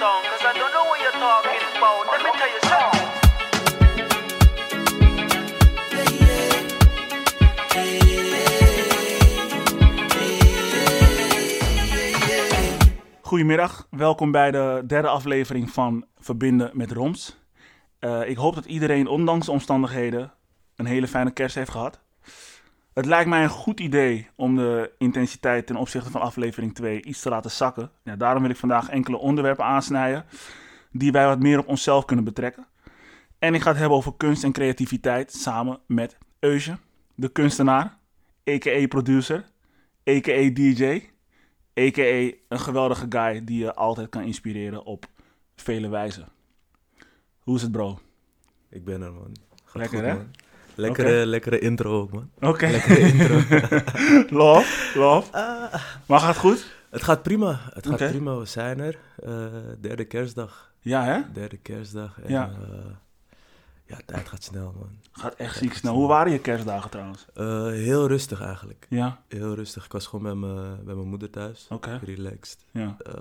cause I don't know what about. Goedemiddag, welkom bij de derde aflevering van Verbinden met Roms. Eh, ik hoop dat iedereen, ondanks de omstandigheden, een hele fijne kerst heeft gehad. Het lijkt mij een goed idee om de intensiteit ten opzichte van aflevering 2 iets te laten zakken. Ja, daarom wil ik vandaag enkele onderwerpen aansnijden die wij wat meer op onszelf kunnen betrekken. En ik ga het hebben over kunst en creativiteit samen met Eusje, de kunstenaar, a.k.a. producer, a.k.a. DJ, a.k.a. een geweldige guy die je altijd kan inspireren op vele wijzen. Hoe is het bro? Ik ben er, man. Gaat Lekker, goed, hè? man. Lekkere, lekkere intro ook, man. Oké, Lekkere intro. love, love. Ah, Maar gaat het goed? het gaat prima. Het gaat prima. We zijn er. Eh, derde kerstdag. Ja hè? Derde kerstdag. En, Ja. ja. ja, tijd gaat snel, man. Gaat echt ziek snel. Hoe waren je kerstdagen trouwens? Eh, heel rustig eigenlijk. Ja, Heel rustig. Ik was gewoon bij mijn, bij mijn moeder thuis. oké. Relaxed. Ja. Eh,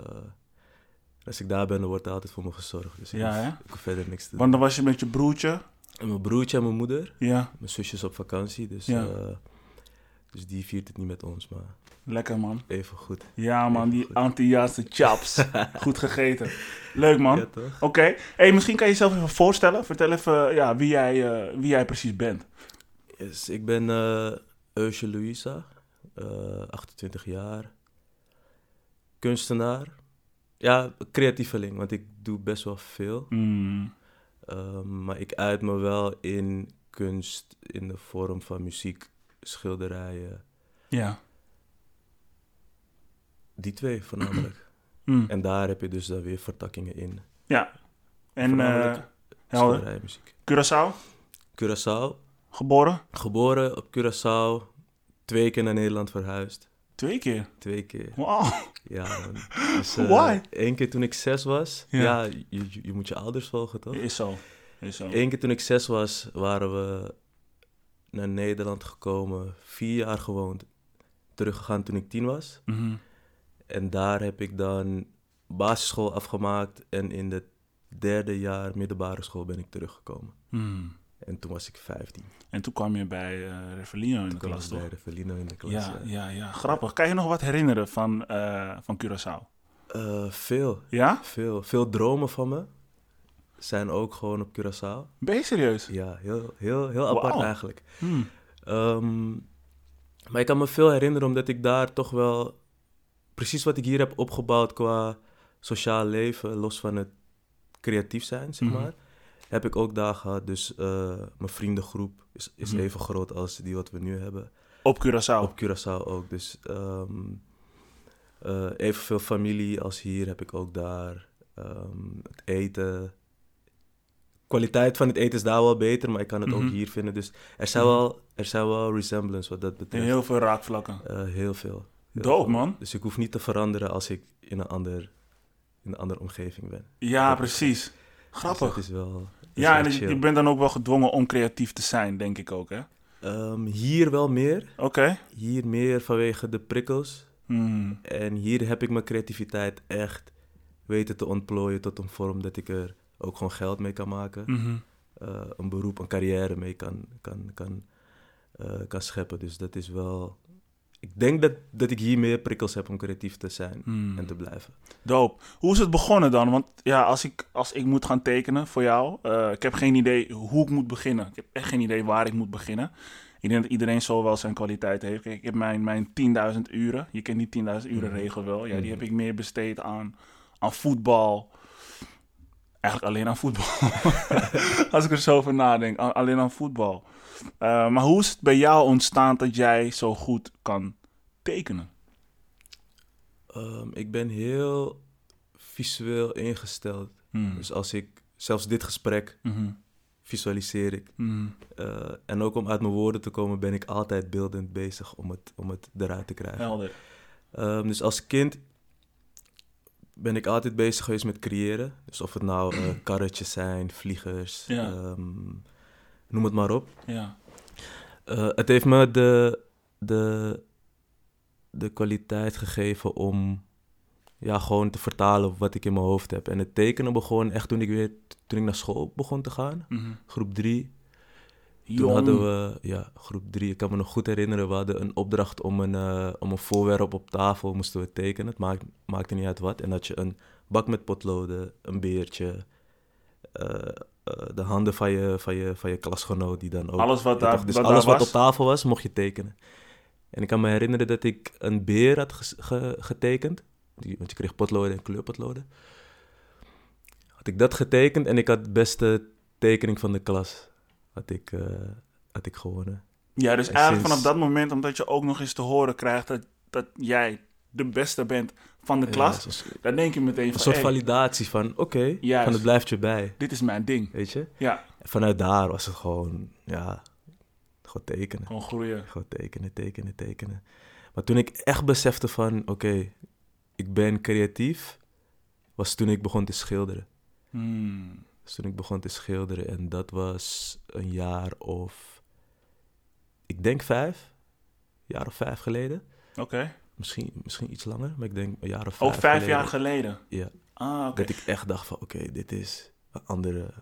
als ik daar ben, dan wordt er altijd voor me gezorgd. Dus ik, Ja, hoef, ik hoef verder niks te doen. Want dan was je met je broertje. En mijn broertje en mijn moeder. Ja, Mijn zusje is op vakantie. Dus, Ja. eh, dus die viert het niet met ons, maar lekker man. even goed. Ja man, die Goed. Antilliaanse chaps. goed gegeten. Leuk man. Ja? Oké. Hey, misschien kan je jezelf even voorstellen. Vertel even ja, wie, jij, eh, wie jij precies bent. Yes, ik ben eh Eusje Louisa, eh, 28 jaar, kunstenaar. Ja, creatieveling, want ik doe best wel veel. Mm, Ehm, maar ik uit me wel in kunst in de vorm van muziek, schilderijen. ja. Die twee voornamelijk. Mm, en daar heb je dus dan weer vertakkingen in. ja. En eh helder. Schilderijen, muziek. Curaçao, Curaçao, geboren? geboren op Curaçao, twee keer naar Nederland verhuisd. Twee keer. Twee keer. Wow. Ja, man. Dus, eh, Why? Eén keer toen ik zes was. Ja. Ja, je, je, moet je ouders volgen, toch? Is zo. Is zo. Eén keer toen ik zes was, waren we naar Nederland gekomen. Vier jaar gewoond. Teruggegaan toen ik tien was. Mhm. En daar heb ik dan basisschool afgemaakt. En in het derde jaar middelbare school ben ik teruggekomen. Mm. En toen was ik vijftien. En toen kwam je bij eh Revelino in de Toen kwam klas, toch? bij Revelino in de klas. Ja, Ja, ja, ja. Grappig. Kan je nog wat herinneren van, eh, van Curaçao? Eh, veel, Ja? veel. Veel dromen van me zijn ook gewoon op Curaçao. Ben je serieus? Ja, heel, heel, heel apart eigenlijk. Hmm. Ehm, maar ik kan me veel herinneren omdat ik daar toch wel precies wat ik hier heb opgebouwd qua sociaal leven, los van het creatief zijn, zeg Mhm. maar, heb ik ook daar gehad. Dus eh, mijn vriendengroep is, is Mhm. even groot als die wat we nu hebben. Op Curaçao. Op Curaçao ook. Dus ehm eh, evenveel familie als hier heb ik ook daar. Ehm, het eten. Kwaliteit van het eten is daar wel beter, maar ik kan het Mhm. ook hier vinden. Dus er zijn, Mhm. wel, er zijn wel resemblance wat dat betreft. Heel veel raakvlakken. Eh, heel veel. Heel veel. man. Dus ik hoef niet te veranderen als ik in een, ander, in een andere omgeving ben. Ja, Dat- precies. Grappig. dat is wel. dat Ja, en je bent dan ook wel gedwongen om creatief te zijn, denk ik ook, hè? Ehm, hier wel meer. Oké. Hier meer vanwege de prikkels. Hmm. En hier heb ik mijn creativiteit echt weten te ontplooien tot een vorm dat ik er ook gewoon geld mee kan maken. Mhm. Eh, een beroep, een carrière mee kan, kan, kan, eh, kan scheppen. Dus dat is wel... Ik denk dat, dat ik hier meer prikkels heb om creatief te zijn Hmm. en te blijven. Dope. Hoe is het begonnen dan? Want ja, als ik, als ik moet gaan tekenen voor jou, eh, ik heb geen idee hoe ik moet beginnen. Ik heb echt geen idee waar ik moet beginnen. Ik denk dat iedereen zo wel zijn kwaliteit heeft. Kijk, ik heb mijn, mijn 10.000 uren. Je kent die 10.000 uren Mhm. regel wel. Ja, die Mhm. heb ik meer besteed aan, aan voetbal. Eigenlijk alleen aan voetbal. als ik er zo over nadenk. Alleen aan voetbal. Eh, maar hoe is het bij jou ontstaan dat jij zo goed kan tekenen? Ehm, ik ben heel visueel ingesteld. Hmm. Dus als ik... Zelfs dit gesprek Mhm. visualiseer ik. Mhm. Eh, en ook om uit mijn woorden te komen ben ik altijd beeldend bezig om het, om het eruit te krijgen. Helder. Ehm, dus als kind ben ik altijd bezig geweest met creëren. Dus of het nou eh, karretjes zijn, vliegers, Ja. ehm, noem het maar op. Ja. Eh, het heeft me de, de, de kwaliteit gegeven om ja, gewoon te vertalen wat ik in mijn hoofd heb. En het tekenen begon echt toen ik weer toen ik naar school begon te gaan. Mhm. Groep Toen hadden we, ja, groep drie. Ik kan me nog goed herinneren, we hadden een opdracht om een, eh, om een voorwerp op tafel moesten we tekenen. Het maakt, maakte niet uit wat. En dat je een bak met potloden, een beertje, eh, eh, de handen van je, van, je, van je klasgenoot die dan ook... Alles wat daar, dus wat alles daar wat was. op tafel was, mocht je tekenen. En ik kan me herinneren dat ik een beer had ge- getekend. Die, want je kreeg potloden en kleurpotloden. Had ik dat getekend en ik had de beste tekening van de klas. Had ik, eh, had ik gewonnen. Ja, dus En eigenlijk sinds- vanaf dat moment, omdat je ook nog eens te horen krijgt dat, dat jij de beste bent van de Ja, klas, zo'n- dan denk je meteen een van, soort hey, validatie van, oké, van het blijft je bij. dit is mijn ding. Weet je? Ja, En vanuit daar was het gewoon, ja, gewoon tekenen. gewoon groeien. Gewoon tekenen, tekenen, tekenen. Maar toen ik echt besefte van, oké, ik ben creatief, was toen ik begon te schilderen. Hmm. Dus toen ik begon te schilderen en dat was een jaar of, ik denk vijf, een jaar of vijf geleden. Oké. Misschien, misschien iets langer, maar ik denk een jaar of vijf Ook Oh, vijf geleden. jaar geleden. Ja, Ah, dat ik echt dacht van, oké, dit is een andere,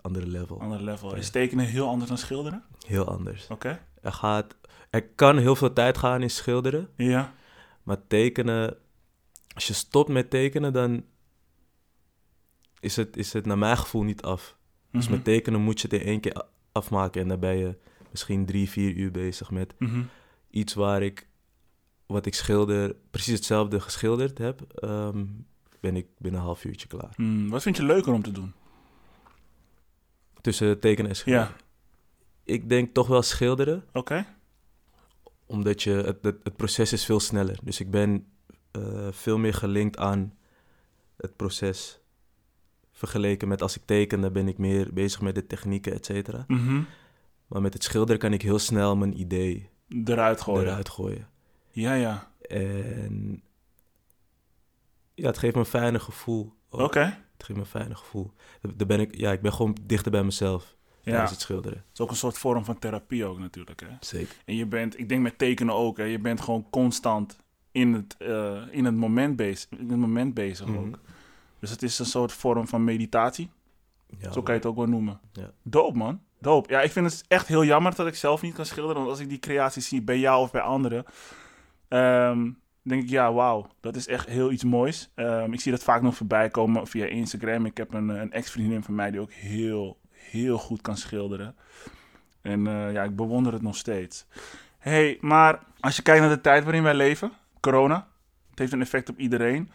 andere level. Ander level. Ja. Is tekenen heel anders dan schilderen? Heel anders. Oké. Er, gaat, er kan heel veel tijd gaan in schilderen, Ja. maar tekenen, als je stopt met tekenen, dan is het, is het naar mijn gevoel niet af. Dus Mhm. met tekenen moet je het in één keer afmaken en dan ben je misschien drie, vier uur bezig met Mhm. iets waar ik, wat ik schilder, precies hetzelfde geschilderd heb, ehm, ben ik binnen een half uurtje klaar. Hmm, Wat vind je leuker om te doen? Tussen tekenen en schilderen. Ja. Ik denk toch wel schilderen, Oké. omdat je, het, het, het proces is veel sneller. Dus ik ben eh, veel meer gelinkt aan het proces. Vergeleken met als ik teken, dan ben ik meer bezig met de technieken, et cetera. Mhm. Maar met het schilderen kan ik heel snel mijn idee Eruit gooien. eruit gooien. Ja, ja. En ja, het geeft me een fijner gevoel. Oké. Het geeft me een fijner gevoel. Daar ben ik, ja, ik ben gewoon dichter bij mezelf Ja. tijdens Het het schilderen. is ook een soort vorm van therapie ook natuurlijk, hè? Zeker. En je bent, ik denk met tekenen ook, hè? Je bent gewoon constant in het, eh, in het, moment, bezig, in het moment bezig Mhm. ook. Dus het is een soort vorm van meditatie. Ja, Zo kan je het ook wel noemen. Ja. Doop, man. Doop. Ja, ik vind het echt heel jammer dat ik zelf niet kan schilderen. Want als ik die creaties zie bij jou of bij anderen... ehm, denk ik, ja, wauw. Dat is echt heel iets moois. Ehm, ik zie dat vaak nog voorbij komen via Instagram. Ik heb een, een ex-vriendin van mij die ook heel, heel goed kan schilderen. En eh, ja, ik bewonder het nog steeds. hey, maar als je kijkt naar de tijd waarin wij leven... Corona. Het heeft een effect op iedereen.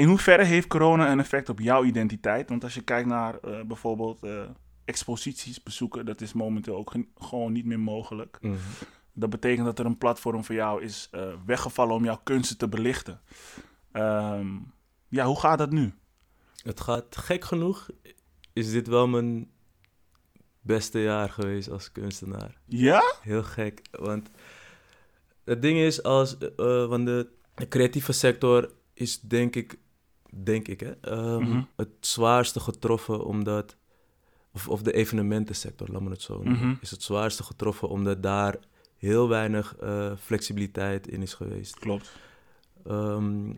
In hoeverre heeft corona een effect op jouw identiteit? Want als je kijkt naar eh, bijvoorbeeld eh, exposities bezoeken, dat is momenteel ook gewoon niet meer mogelijk. Mhm. Dat betekent dat er een platform voor jou is eh, weggevallen om jouw kunsten te belichten. Ehm, ja, hoe gaat dat nu? Het gaat gek genoeg. Is dit wel mijn beste jaar geweest als kunstenaar? Ja? Heel gek. Want het ding is, als, want de, de creatieve sector is denk ik, denk ik hè, ehm, Mhm. het zwaarste getroffen omdat, of, of de evenementensector, laat me het zo noemen, Mhm. is het zwaarste getroffen omdat daar heel weinig eh, flexibiliteit in is geweest. Klopt. Ehm,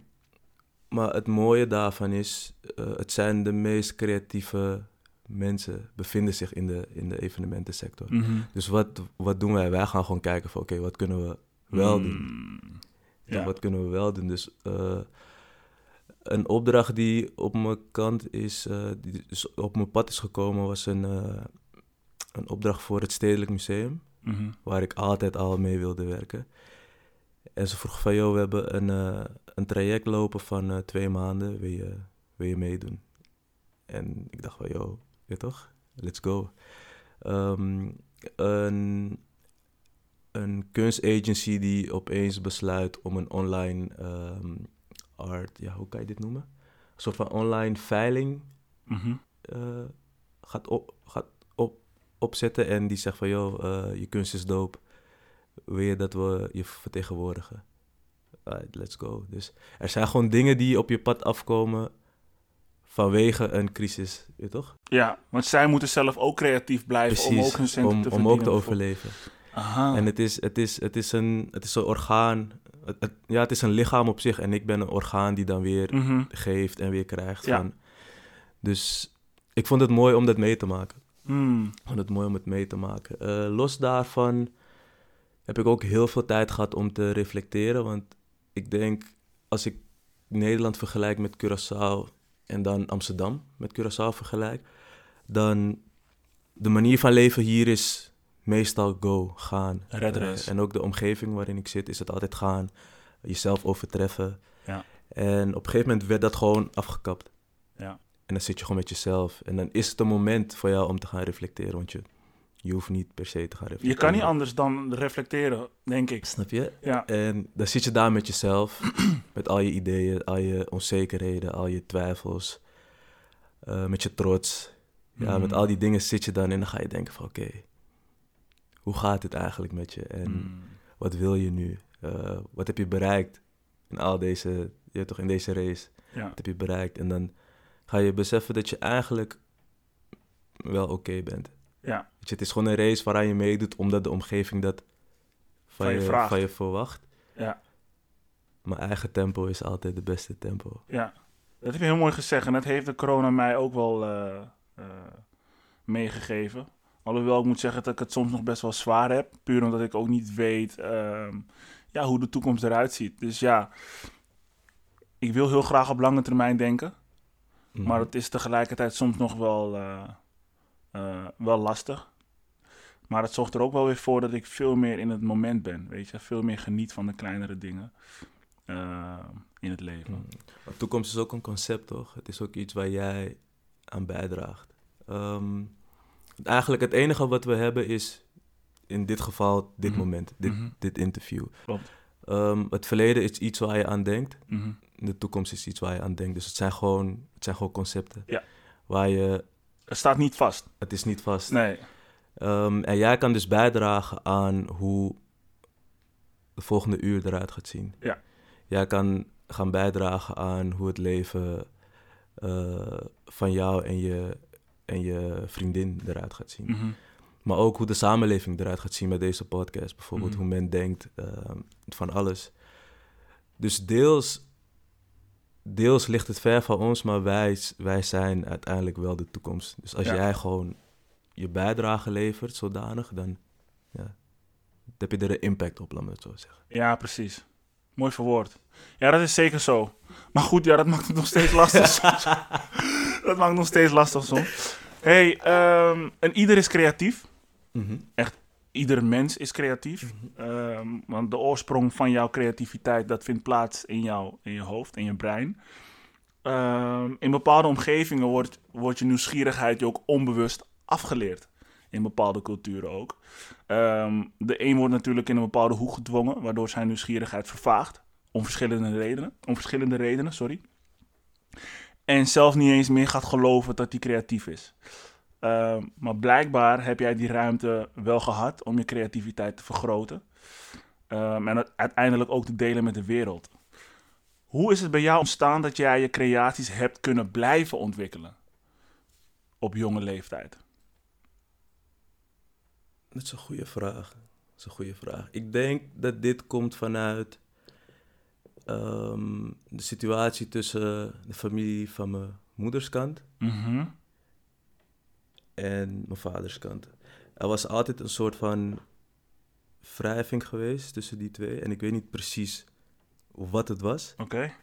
maar het mooie daarvan is, eh, het zijn de meest creatieve mensen bevinden zich in de, in de evenementensector. Mhm. Dus wat, wat doen wij? Wij gaan gewoon kijken van oké, wat kunnen we wel doen? Mm, Ja, Ja. Wat kunnen we wel doen? Dus eh, een opdracht die op mijn kant is, eh, die dus op mijn pad is gekomen, was een, eh, een opdracht voor het Stedelijk Museum, Mhm. waar ik altijd al mee wilde werken. En ze vroeg van, joh, we hebben een, eh, een traject lopen van twee maanden, wil je, wil je meedoen? En ik dacht van, joh, je toch, let's go. Ehm, een, een kunstagency die opeens besluit om een online ehm, art, ja, hoe kan je dit noemen? Een soort van online veiling Mhm. eh, gaat, op, gaat op, opzetten en die zegt van, joh, eh, je kunst is dope. Wil je dat we je vertegenwoordigen? Alright, let's go. Dus er zijn gewoon dingen die op je pad afkomen vanwege een crisis, weet je toch? Ja, want zij moeten zelf ook creatief blijven om ook hun centen om, te om ook te overleven. Aha. En het is, het, is, het, is een, het is een orgaan het, het- ja, het is een lichaam op zich en ik ben een orgaan die dan weer Mhm. geeft en weer krijgt. Ja. Van. Dus ik vond het mooi om dat mee te maken. Hmm. Ik vond het mooi om het mee te maken. Eh, los daarvan heb ik ook heel veel tijd gehad om te reflecteren. Want ik denk, als ik Nederland vergelijk met Curaçao en dan Amsterdam met Curaçao vergelijk, dan de manier van leven hier is meestal go, gaan. Red Eh, en ook de omgeving waarin ik zit is het altijd gaan, jezelf overtreffen. Ja. En op een gegeven moment werd dat gewoon afgekapt. Ja. En dan zit je gewoon met jezelf. En dan is het een moment voor jou om te gaan reflecteren. Want je, je hoeft niet per se te gaan reflecteren. Je kan niet anders dan reflecteren, denk ik. Snap je? Ja. En dan zit je daar met jezelf. met al je ideeën, al je onzekerheden, al je twijfels. eh, met je trots. Ja, Mhm. met al die dingen zit je dan en dan ga je denken van... Oké, hoe gaat het eigenlijk met je? En Hmm. wat wil je nu? Eh, wat heb je bereikt in al deze... Toch, in deze race. Ja. Wat heb je bereikt? En dan ga je beseffen dat je eigenlijk wel oké bent. Ja. Weet je, het is gewoon een race waaraan je meedoet omdat de omgeving dat van, Van je van je verwacht. Ja. Mijn eigen tempo is altijd de beste tempo. Ja, dat heb je heel mooi gezegd. En dat heeft de corona mij ook wel eh, eh, meegegeven. Alhoewel ik moet zeggen dat ik het soms nog best wel zwaar heb. Puur omdat ik ook niet weet ehm, ja, hoe de toekomst eruit ziet. Dus ja, ik wil heel graag op lange termijn denken. Mhm. Maar het is tegelijkertijd soms nog wel, eh, eh, wel lastig. Maar het zorgt er ook wel weer voor dat ik veel meer in het moment ben. Weet je, veel meer geniet van de kleinere dingen eh, in het leven. Mm. Maar toekomst is ook een concept, toch? Het is ook iets waar jij aan bijdraagt. Ehm, eigenlijk het enige wat we hebben is in dit geval dit Mhm. moment, dit, Mhm. dit interview. Klopt. Ehm, het verleden is iets waar je aan denkt. Mhm. De toekomst is iets waar je aan denkt. Dus het zijn gewoon, het zijn gewoon concepten. Ja. Waar je, Het staat niet vast. het is niet vast. Nee. Ehm, en jij kan dus bijdragen aan hoe de volgende uur eruit gaat zien. Ja. Jij kan gaan bijdragen aan hoe het leven eh, van jou en je, en je vriendin eruit gaat zien. Mhm. Maar ook hoe de samenleving eruit gaat zien met deze podcast. Bijvoorbeeld Mhm. hoe men denkt ehm, van alles. Dus deels, deels ligt het ver van ons, maar wij, wij zijn uiteindelijk wel de toekomst. Dus als Ja. jij gewoon je bijdrage levert zodanig, dan ja, dan heb je er een impact op, laat me het zo zeggen. Ja, precies. Mooi verwoord. Ja, dat is zeker zo. Maar goed, ja, dat maakt het nog steeds lastig soms. dat maakt het nog steeds lastig soms. Hey, ehm, en ieder is creatief. Ieder mens is creatief. Ehm, want de oorsprong van jouw creativiteit, dat vindt plaats in, jou, in je hoofd, in je brein. Ehm, in bepaalde omgevingen wordt, wordt je nieuwsgierigheid je ook onbewust afgeleerd. In bepaalde culturen ook. De een wordt natuurlijk in een bepaalde hoek gedwongen, waardoor zijn nieuwsgierigheid vervaagt. Om verschillende redenen. Om verschillende redenen, sorry. En zelf niet eens meer gaat geloven dat hij creatief is. Ehm, maar blijkbaar heb jij die ruimte wel gehad om je creativiteit te vergroten. Ehm, en uiteindelijk ook te delen met de wereld. Hoe is het bij jou ontstaan dat jij je creaties hebt kunnen blijven ontwikkelen? Op jonge leeftijd. Dat is een goede vraag. Dat is een goede vraag. Ik denk dat dit komt vanuit ehm, de situatie tussen de familie van mijn moederskant Mhm. en mijn vaderskant. Er was altijd een soort van wrijving geweest tussen die twee. En ik weet niet precies wat het was.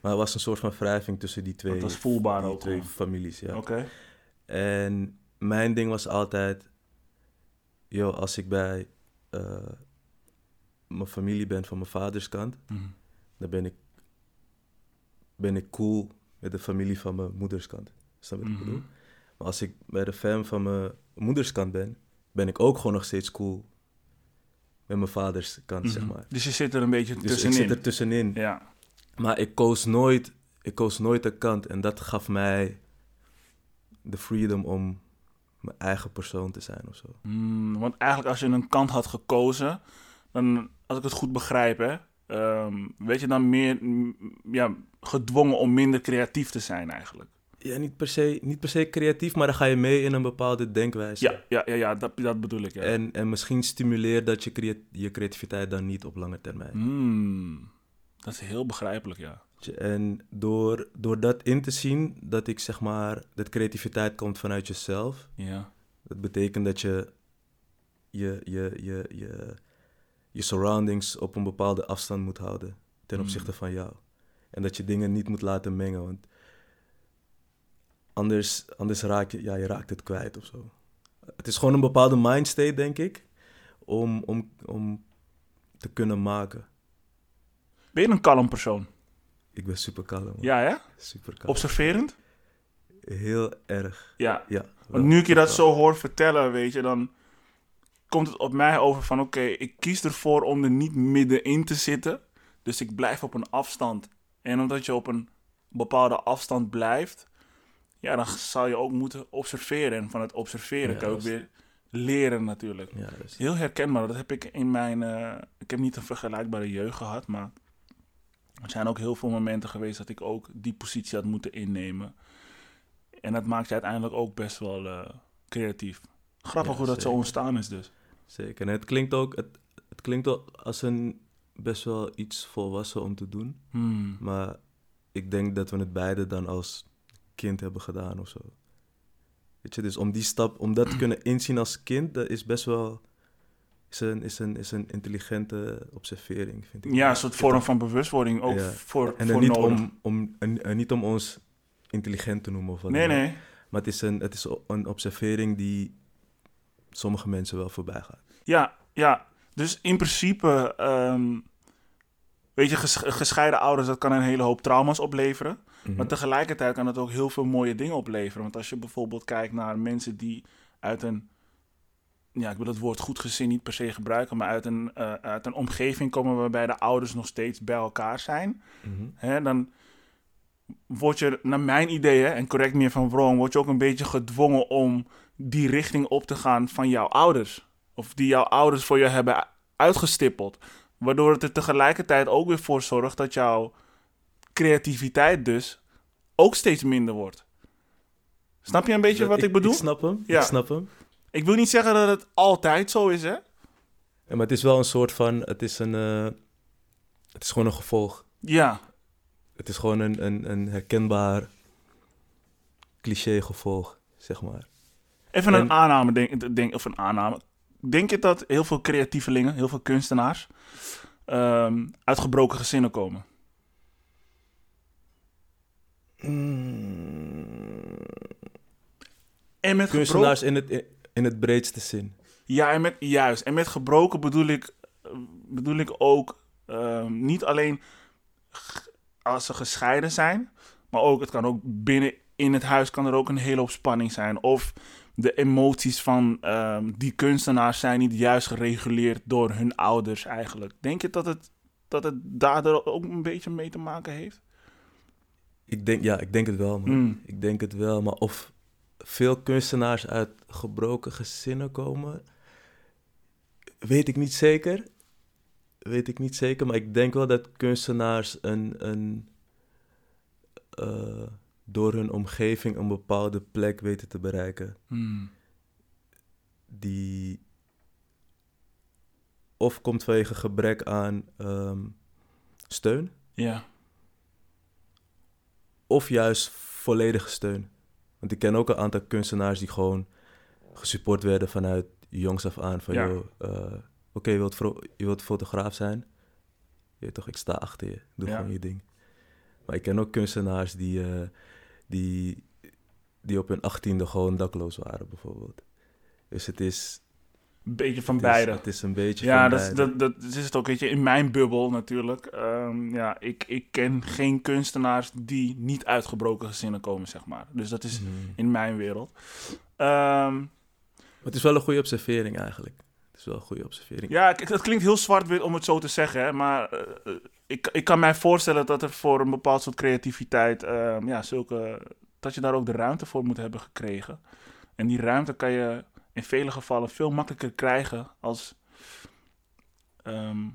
Maar er was een soort van wrijving tussen die twee, Dat was voelbaar die ook twee families. Ja. Oké. En mijn ding was altijd, joh, als ik bij eh, mijn familie ben van mijn vaders kant, Mhm. dan ben ik, ben ik cool met de familie van mijn moeders kant. Snap je wat ik Mhm. bedoel? Maar als ik bij de fam van mijn moeders kant ben, ben ik ook gewoon nog steeds cool met mijn vaders kant, zeg Mhm. maar. Dus je zit er een beetje Dus ik tussenin. zit er tussenin. Ja. Maar ik koos nooit, ik koos nooit een kant. En dat gaf mij de freedom om mijn eigen persoon te zijn of zo. Mm, want eigenlijk als je een kant had gekozen, dan, als ik het goed begrijp, hè, ehm, werd je dan meer ja, gedwongen om minder creatief te zijn eigenlijk. Ja, niet per, se, niet per se creatief, maar dan ga je mee in een bepaalde denkwijze. Ja, ja, ja, ja dat, dat bedoel ik. Ja. En, en misschien stimuleert dat je, je creativiteit dan niet op lange termijn. Mm, Dat is heel begrijpelijk, ja. Weet En door, door dat in te zien, dat ik zeg maar, dat creativiteit komt vanuit jezelf. Ja, Dat betekent dat je je, je, je, je, je surroundings op een bepaalde afstand moet houden ten Mm. opzichte van jou. En dat je dingen niet moet laten mengen, want anders, anders raak je, ja, je raakt het kwijt of zo. Het is gewoon een bepaalde mindstate, denk ik, om, om, om te kunnen maken. Ben je een kalm persoon? Ik ben super kalm. man. Ja, hè? Super kalm. Observerend? Heel erg, Ja. ja. Want nu ik je dat zo hoor vertellen, weet je, dan komt het op mij over van oké, ik kies ervoor om er niet middenin te zitten. Dus ik blijf op een afstand. En omdat je op een bepaalde afstand blijft, ja, dan zal je ook moeten observeren. En van het observeren Ja, kan je ook weer leren natuurlijk. Ja, Heel herkenbaar. Dat heb ik in mijn. eh, ik heb niet een vergelijkbare jeugd gehad, maar er zijn ook heel veel momenten geweest dat ik ook die positie had moeten innemen. En dat maakt je uiteindelijk ook best wel eh, creatief. Grappig Ja, hoe dat zo ontstaan is, dus. Zeker. En het klinkt ook, het, het klinkt ook als een best wel iets volwassen om te doen. Hmm. Maar ik denk dat we het beide dan als kind hebben gedaan of zo. Weet je, dus om die stap, om dat te kunnen inzien als kind, dat is best wel, is een, is een, is een intelligente observering, vind ik. Ja, een soort vorm van bewustwording ook Ja. voor, En voor niet nodig. om, om, en, en niet om ons intelligent te noemen of wat Nee, nee. Maar het is, een, het is een observering die sommige mensen wel voorbij gaat. Ja, ja. Dus in principe, ehm, weet je, ges- gescheiden ouders, dat kan een hele hoop trauma's opleveren. Mhm. Maar tegelijkertijd kan het ook heel veel mooie dingen opleveren. Want als je bijvoorbeeld kijkt naar mensen die uit een, ja, ik wil het woord goed gezin niet per se gebruiken, maar uit een, eh, uit een omgeving komen waarbij de ouders nog steeds bij elkaar zijn, Mhm. hè, dan word je, naar mijn idee, hè, en correct me I'm wrong, word je ook een beetje gedwongen om die richting op te gaan van jouw ouders. Of die jouw ouders voor je hebben uitgestippeld. Waardoor het er tegelijkertijd ook weer voor zorgt dat jouw creativiteit dus ook steeds minder wordt. Snap je een beetje wat ik, bedoel? Ik snap hem, Ja. ik snap hem. Ik wil niet zeggen dat het altijd zo is, hè? Ja, maar het is wel een soort van, het is een, eh, het is gewoon een gevolg. Ja, Het is gewoon een, een, een herkenbaar cliché gevolg, zeg maar. Even een En- aanname, denk, denk, of een aanname. Denk je dat heel veel creatievelingen, heel veel kunstenaars, ehm, uit gebroken gezinnen komen? En met gebroken... Kunstenaars in het, in het breedste zin. Ja, en met, juist. En met gebroken bedoel ik, bedoel ik ook ehm, niet alleen als ze gescheiden zijn, maar ook, het kan ook binnen in het huis kan er ook een hele hoop spanning zijn. Of de emoties van ehm, die kunstenaars zijn niet juist gereguleerd door hun ouders eigenlijk. Denk je dat het, dat het daar ook een beetje mee te maken heeft? Ik denk, ja, ik denk het wel, man. Mm. Ik denk het wel, maar of veel kunstenaars uit gebroken gezinnen komen, weet ik niet zeker. Weet ik niet zeker, maar ik denk wel dat kunstenaars een, een, eh, door hun omgeving een bepaalde plek weten te bereiken. Hmm. Die of komt vanwege gebrek aan ehm, steun, Ja. of juist volledige steun. Want ik ken ook een aantal kunstenaars die gewoon gesupport werden vanuit jongs af aan. Van, Ja. joh, eh, oké, je, wilt je wilt fotograaf zijn? Je weet toch, ik sta achter je. Doe Ja. gewoon je ding. Maar ik ken ook kunstenaars die, eh, die, die op hun achttiende gewoon dakloos waren, bijvoorbeeld. Dus het is... Een beetje van het is- beide. Het is een beetje Ja, van dat, is- beide. dat, dat is het ook, weet je, in mijn bubbel natuurlijk. Ehm, ja, ik, ik ken geen kunstenaars die niet uit gebroken gezinnen komen, zeg maar. Dus dat is Mhm. in mijn wereld. Maar het is wel een goede observering eigenlijk. Het is wel een goede observering. ja, k- dat klinkt heel zwart-wit om het zo te zeggen, hè, maar eh, eh, ik, ik kan mij voorstellen dat er voor een bepaald soort creativiteit, ehm, ja, zulke, dat je daar ook de ruimte voor moet hebben gekregen. En die ruimte kan je in vele gevallen veel makkelijker krijgen als, ehm,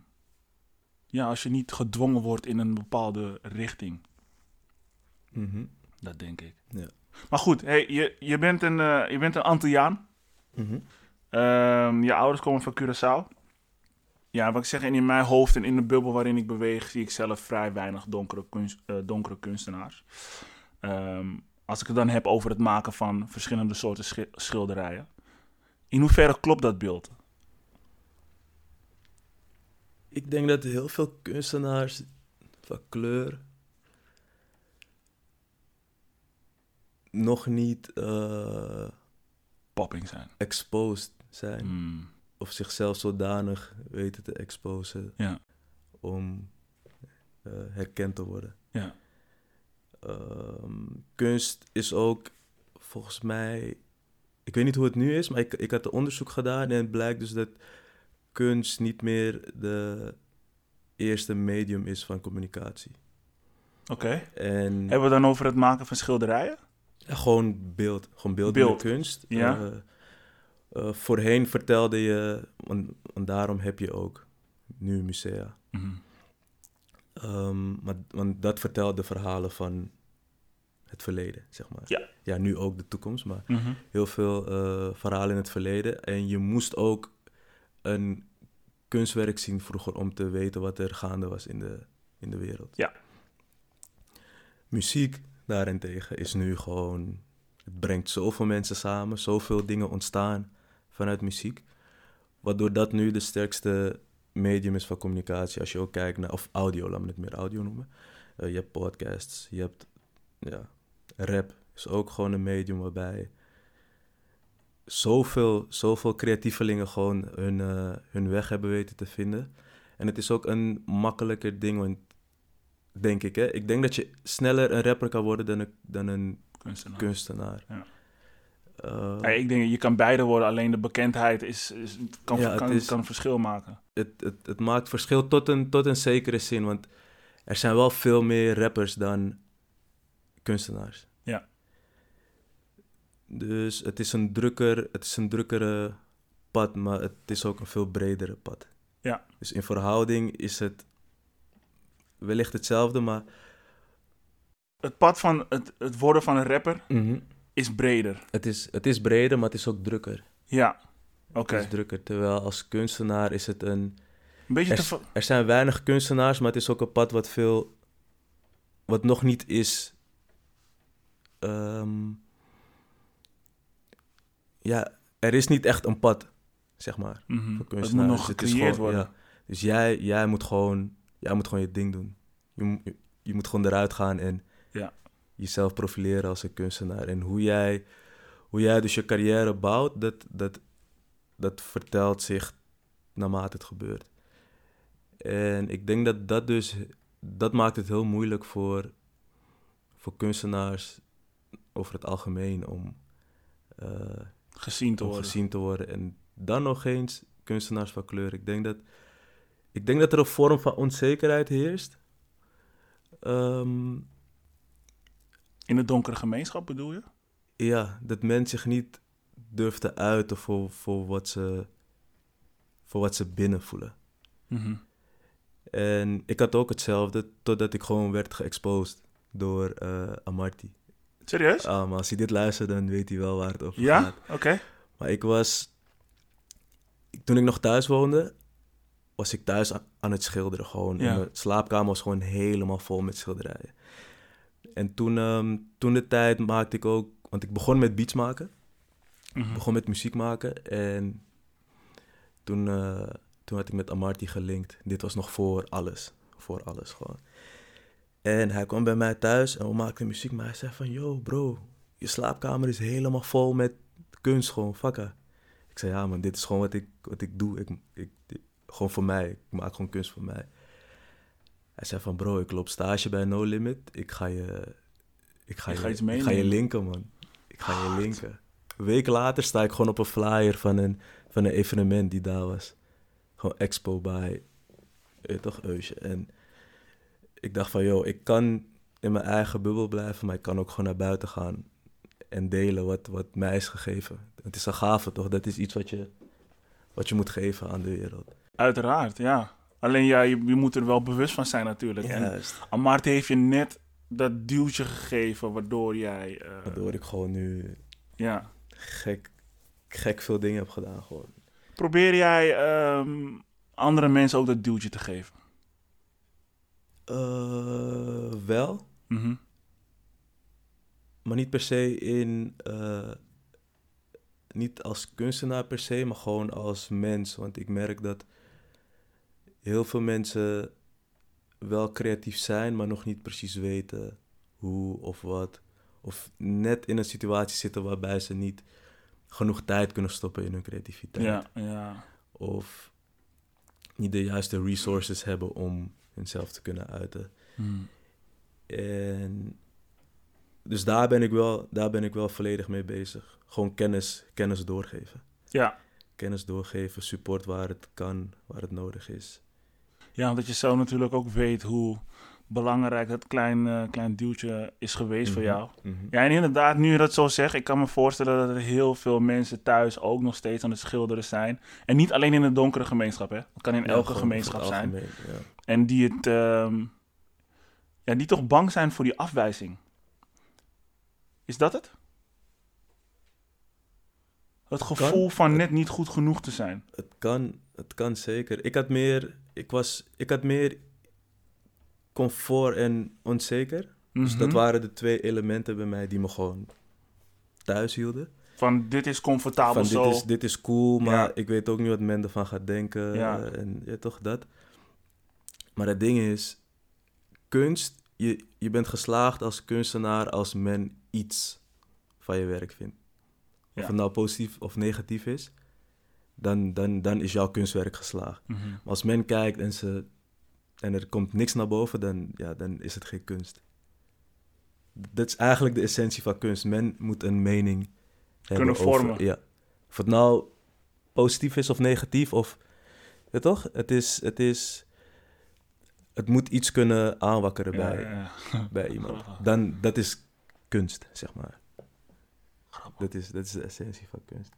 ja, als je niet gedwongen wordt in een bepaalde richting. Mhm. Dat denk ik. Ja. Maar goed, hey, je, je, bent een, eh, je bent een Antilliaan. Mhm. Ehm, je ouders komen van Curaçao. Ja, wat ik zeg, en in mijn hoofd en in de bubbel waarin ik beweeg, zie ik zelf vrij weinig donkere, kunst, eh, donkere kunstenaars. Ehm, als ik het dan heb over het maken van verschillende soorten schi- schilderijen. In hoeverre klopt dat beeld? Ik denk dat heel veel kunstenaars van kleur nog niet eh, Popping zijn. exposed zijn. Hmm, Of zichzelf zodanig weten te exposen Ja. om eh, herkend te worden. Ja. Ehm, kunst is ook volgens mij. Ik weet niet hoe het nu is, maar ik, ik had een onderzoek gedaan en het blijkt dus dat kunst niet meer de eerste medium is van communicatie. Oké. En Hebben we dan over het maken van schilderijen? ja, gewoon beeld, gewoon beeldende Beeld, kunst. ja. Eh, eh, voorheen vertelde je, want, want daarom heb je ook nu musea. Mhm. Ehm, maar, want dat vertelt de verhalen van het verleden, zeg maar. Ja. Ja, nu ook de toekomst, maar Mhm. heel veel eh, verhalen in het verleden. En je moest ook een kunstwerk zien vroeger om te weten wat er gaande was in de, in de wereld. Ja. Muziek daarentegen is nu gewoon... Het brengt zoveel mensen samen, zoveel dingen ontstaan vanuit muziek. Waardoor dat nu de sterkste medium is van communicatie. Als je ook kijkt naar, of audio, laat me het meer audio noemen. Eh, je hebt podcasts, je hebt ja, rap is ook gewoon een medium waarbij zoveel, zoveel creatievelingen gewoon hun, eh, hun weg hebben weten te vinden. En het is ook een makkelijker ding, want denk ik, hè. Ik denk dat je sneller een rapper kan worden dan een, dan een Kunstenaar. kunstenaar. Ja. Eh, Ja, ik denk, je kan beide worden, alleen de bekendheid is, is, kan, Ja, kan, is- kan een verschil maken. het, het, het maakt verschil tot een, tot een zekere zin, want er zijn wel veel meer rappers dan kunstenaars. Ja. Dus het is een drukker, het is een drukkere pad, maar het is ook een veel bredere pad. Ja. Dus in verhouding is het wellicht hetzelfde, maar Het pad van het, het worden van een rapper is breder. het, is, het is breder, maar het is ook drukker. Ja, oké. Het is drukker, terwijl als kunstenaar is het een... Een beetje Er, te... er zijn weinig kunstenaars, maar het is ook een pad wat veel. wat nog niet is. ehm, ja, er is niet echt een pad, zeg maar. Mhm. Voor Het moet kunstenaars. nog is gecreëerd gewoon- worden. ja. Dus jij, jij, moet gewoon, jij moet gewoon je ding doen. Je, moet- je, je moet gewoon eruit gaan en Ja. Jezelf profileren als een kunstenaar. En hoe jij, hoe jij dus je carrière bouwt, dat, dat, dat vertelt zich naarmate het gebeurt. En ik denk dat dat dus, dat maakt het heel moeilijk voor, voor kunstenaars over het algemeen om, eh, gezien te om worden. gezien te worden. En dan nog eens kunstenaars van kleur. Ik denk dat, ik denk dat er een vorm van onzekerheid heerst. Ehm, In de donkere gemeenschap bedoel je? ja, dat men zich niet durft te uiten voor, voor, wat, ze, voor wat ze binnen voelen. Mhm. En ik had ook hetzelfde, totdat ik gewoon werd geëxposed door eh Amarty. Serieus? Ah, maar als hij dit luistert, dan weet hij wel waar het over ja? gaat. Oké. Maar ik was... Toen ik nog thuis woonde, was ik thuis aan, aan het schilderen. Gewoon. Ja. En Mijn slaapkamer was gewoon helemaal vol met schilderijen. En toen, ehm, toen de tijd maakte ik ook... Want ik begon met beats maken. Mhm. Begon met muziek maken. En toen, eh, toen had ik met Amarty gelinkt. Dit was nog voor alles. Voor alles gewoon. En hij kwam bij mij thuis en we maakten muziek. Maar hij zei van, yo bro, je slaapkamer is helemaal vol met kunst gewoon, fakka. Ik zei, ja man, dit is gewoon wat ik, wat ik doe. Ik, ik, ik- gewoon voor mij. Ik maak gewoon kunst voor mij. Hij zei van, bro, ik loop stage bij No Limit. Ik ga je... Ik ga, Je ik ga je linken, man. Ik ga je linken. Een week later sta ik gewoon op een flyer van een, van een evenement die daar was. Gewoon expo bij, eh, toch, Eusje. En ik dacht van, joh, ik kan in mijn eigen bubbel blijven, maar ik kan ook gewoon naar buiten gaan en delen wat, wat mij is gegeven. Het is een gave, toch? Dat is iets wat je, wat je moet geven aan de wereld. Uiteraard, ja. Alleen ja, je, je moet er wel bewust van zijn natuurlijk. En Juist. Amart heeft je net dat duwtje gegeven waardoor jij... eh, Waardoor ik gewoon nu ja. gek, gek veel dingen heb gedaan, gewoon. Probeer jij ehm, andere mensen ook dat duwtje te geven? Eh, wel, Mhm. maar niet per se in... eh, niet als kunstenaar per se, maar gewoon als mens. Want ik merk dat heel veel mensen wel creatief zijn, maar nog niet precies weten hoe of wat. Of net in een situatie zitten waarbij ze niet genoeg tijd kunnen stoppen in hun creativiteit. Ja, ja. Of niet de juiste resources hebben om hunzelf te kunnen uiten. Hmm. En dus daar ben ik wel, daar ben ik wel volledig mee bezig. Gewoon kennis, kennis doorgeven. Ja. Kennis doorgeven, support waar het kan, waar het nodig is. Ja, omdat je zelf natuurlijk ook weet hoe belangrijk dat klein, eh, klein duwtje is geweest voor Mhm, jou. mhm. Ja, en inderdaad, nu je dat zo zegt, ik kan me voorstellen dat er heel veel mensen thuis ook nog steeds aan het schilderen zijn. En niet alleen in de donkere gemeenschap, hè. Het kan in Ja, elke gemeenschap zijn. algemeen, ja. En die het, ehm, ja, die toch bang zijn voor die afwijzing. Is dat het? Het gevoel van net niet goed genoeg te zijn. Het kan, het kan zeker. Ik had meer, ik was, ik had meer comfort en onzeker. Dus dat Mhm. waren de twee elementen bij mij die me gewoon thuis hielden. Van dit is comfortabel Van zo. dit is, dit is cool, maar Ja. ik weet ook niet wat men ervan gaat denken. Ja. En ja, toch dat. Maar het ding is, kunst, je, je bent geslaagd als kunstenaar als men iets van je werk vindt. Of Ja. het nou positief of negatief is, dan, dan, dan is jouw kunstwerk geslaagd. Mhm. Maar als men kijkt en, ze, en er komt niks naar boven, dan, ja, dan is het geen kunst. Dat is eigenlijk de essentie van kunst. Men moet een mening Kunnen vormen. Over, ja. Of het nou positief is of negatief, of... Ja, toch? Het is... Het, is, het moet iets kunnen aanwakkeren Ja, bij, ja, bij iemand. Dan, dat is kunst, zeg maar. Grappig. Dat is, dat is de essentie van kunst.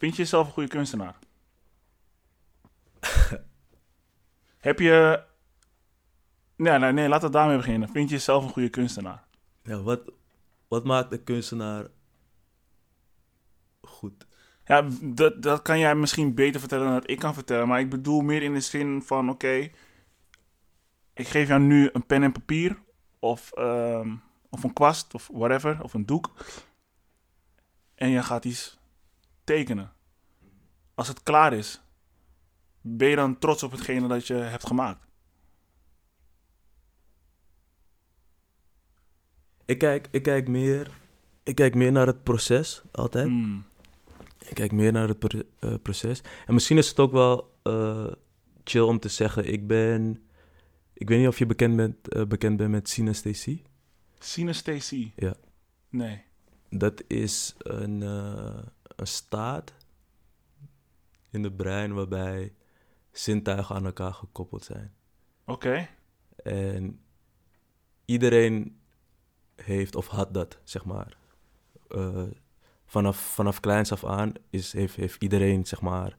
Vind je jezelf een goede kunstenaar? Heb je... Nee, nee, nee, laten we daarmee beginnen. Vind je jezelf een goede kunstenaar? Ja, wat, wat maakt een kunstenaar goed? Ja, dat, dat kan jij misschien beter vertellen dan dat ik kan vertellen. Maar ik bedoel meer in de zin van, oké... ik geef jou nu een pen en papier. Of, ehm, of een kwast, of whatever. Of een doek. En je gaat iets tekenen. Als het klaar is, ben je dan trots op hetgene dat je hebt gemaakt? Ik kijk, ik kijk, meer, ik kijk meer naar het proces, altijd. Hmm. Ik kijk meer naar het pro- eh, proces. En misschien is het ook wel eh, chill om te zeggen, ik ben... Ik weet niet of je bekend bent, eh, bekend bent met synesthesie. Synesthesie? Ja. Nee. Dat is een, een staat in het brein waarbij zintuigen aan elkaar gekoppeld zijn. Oké. En iedereen heeft of had dat, zeg maar. Eh, vanaf, vanaf kleins af aan is, heeft, heeft iedereen, zeg maar...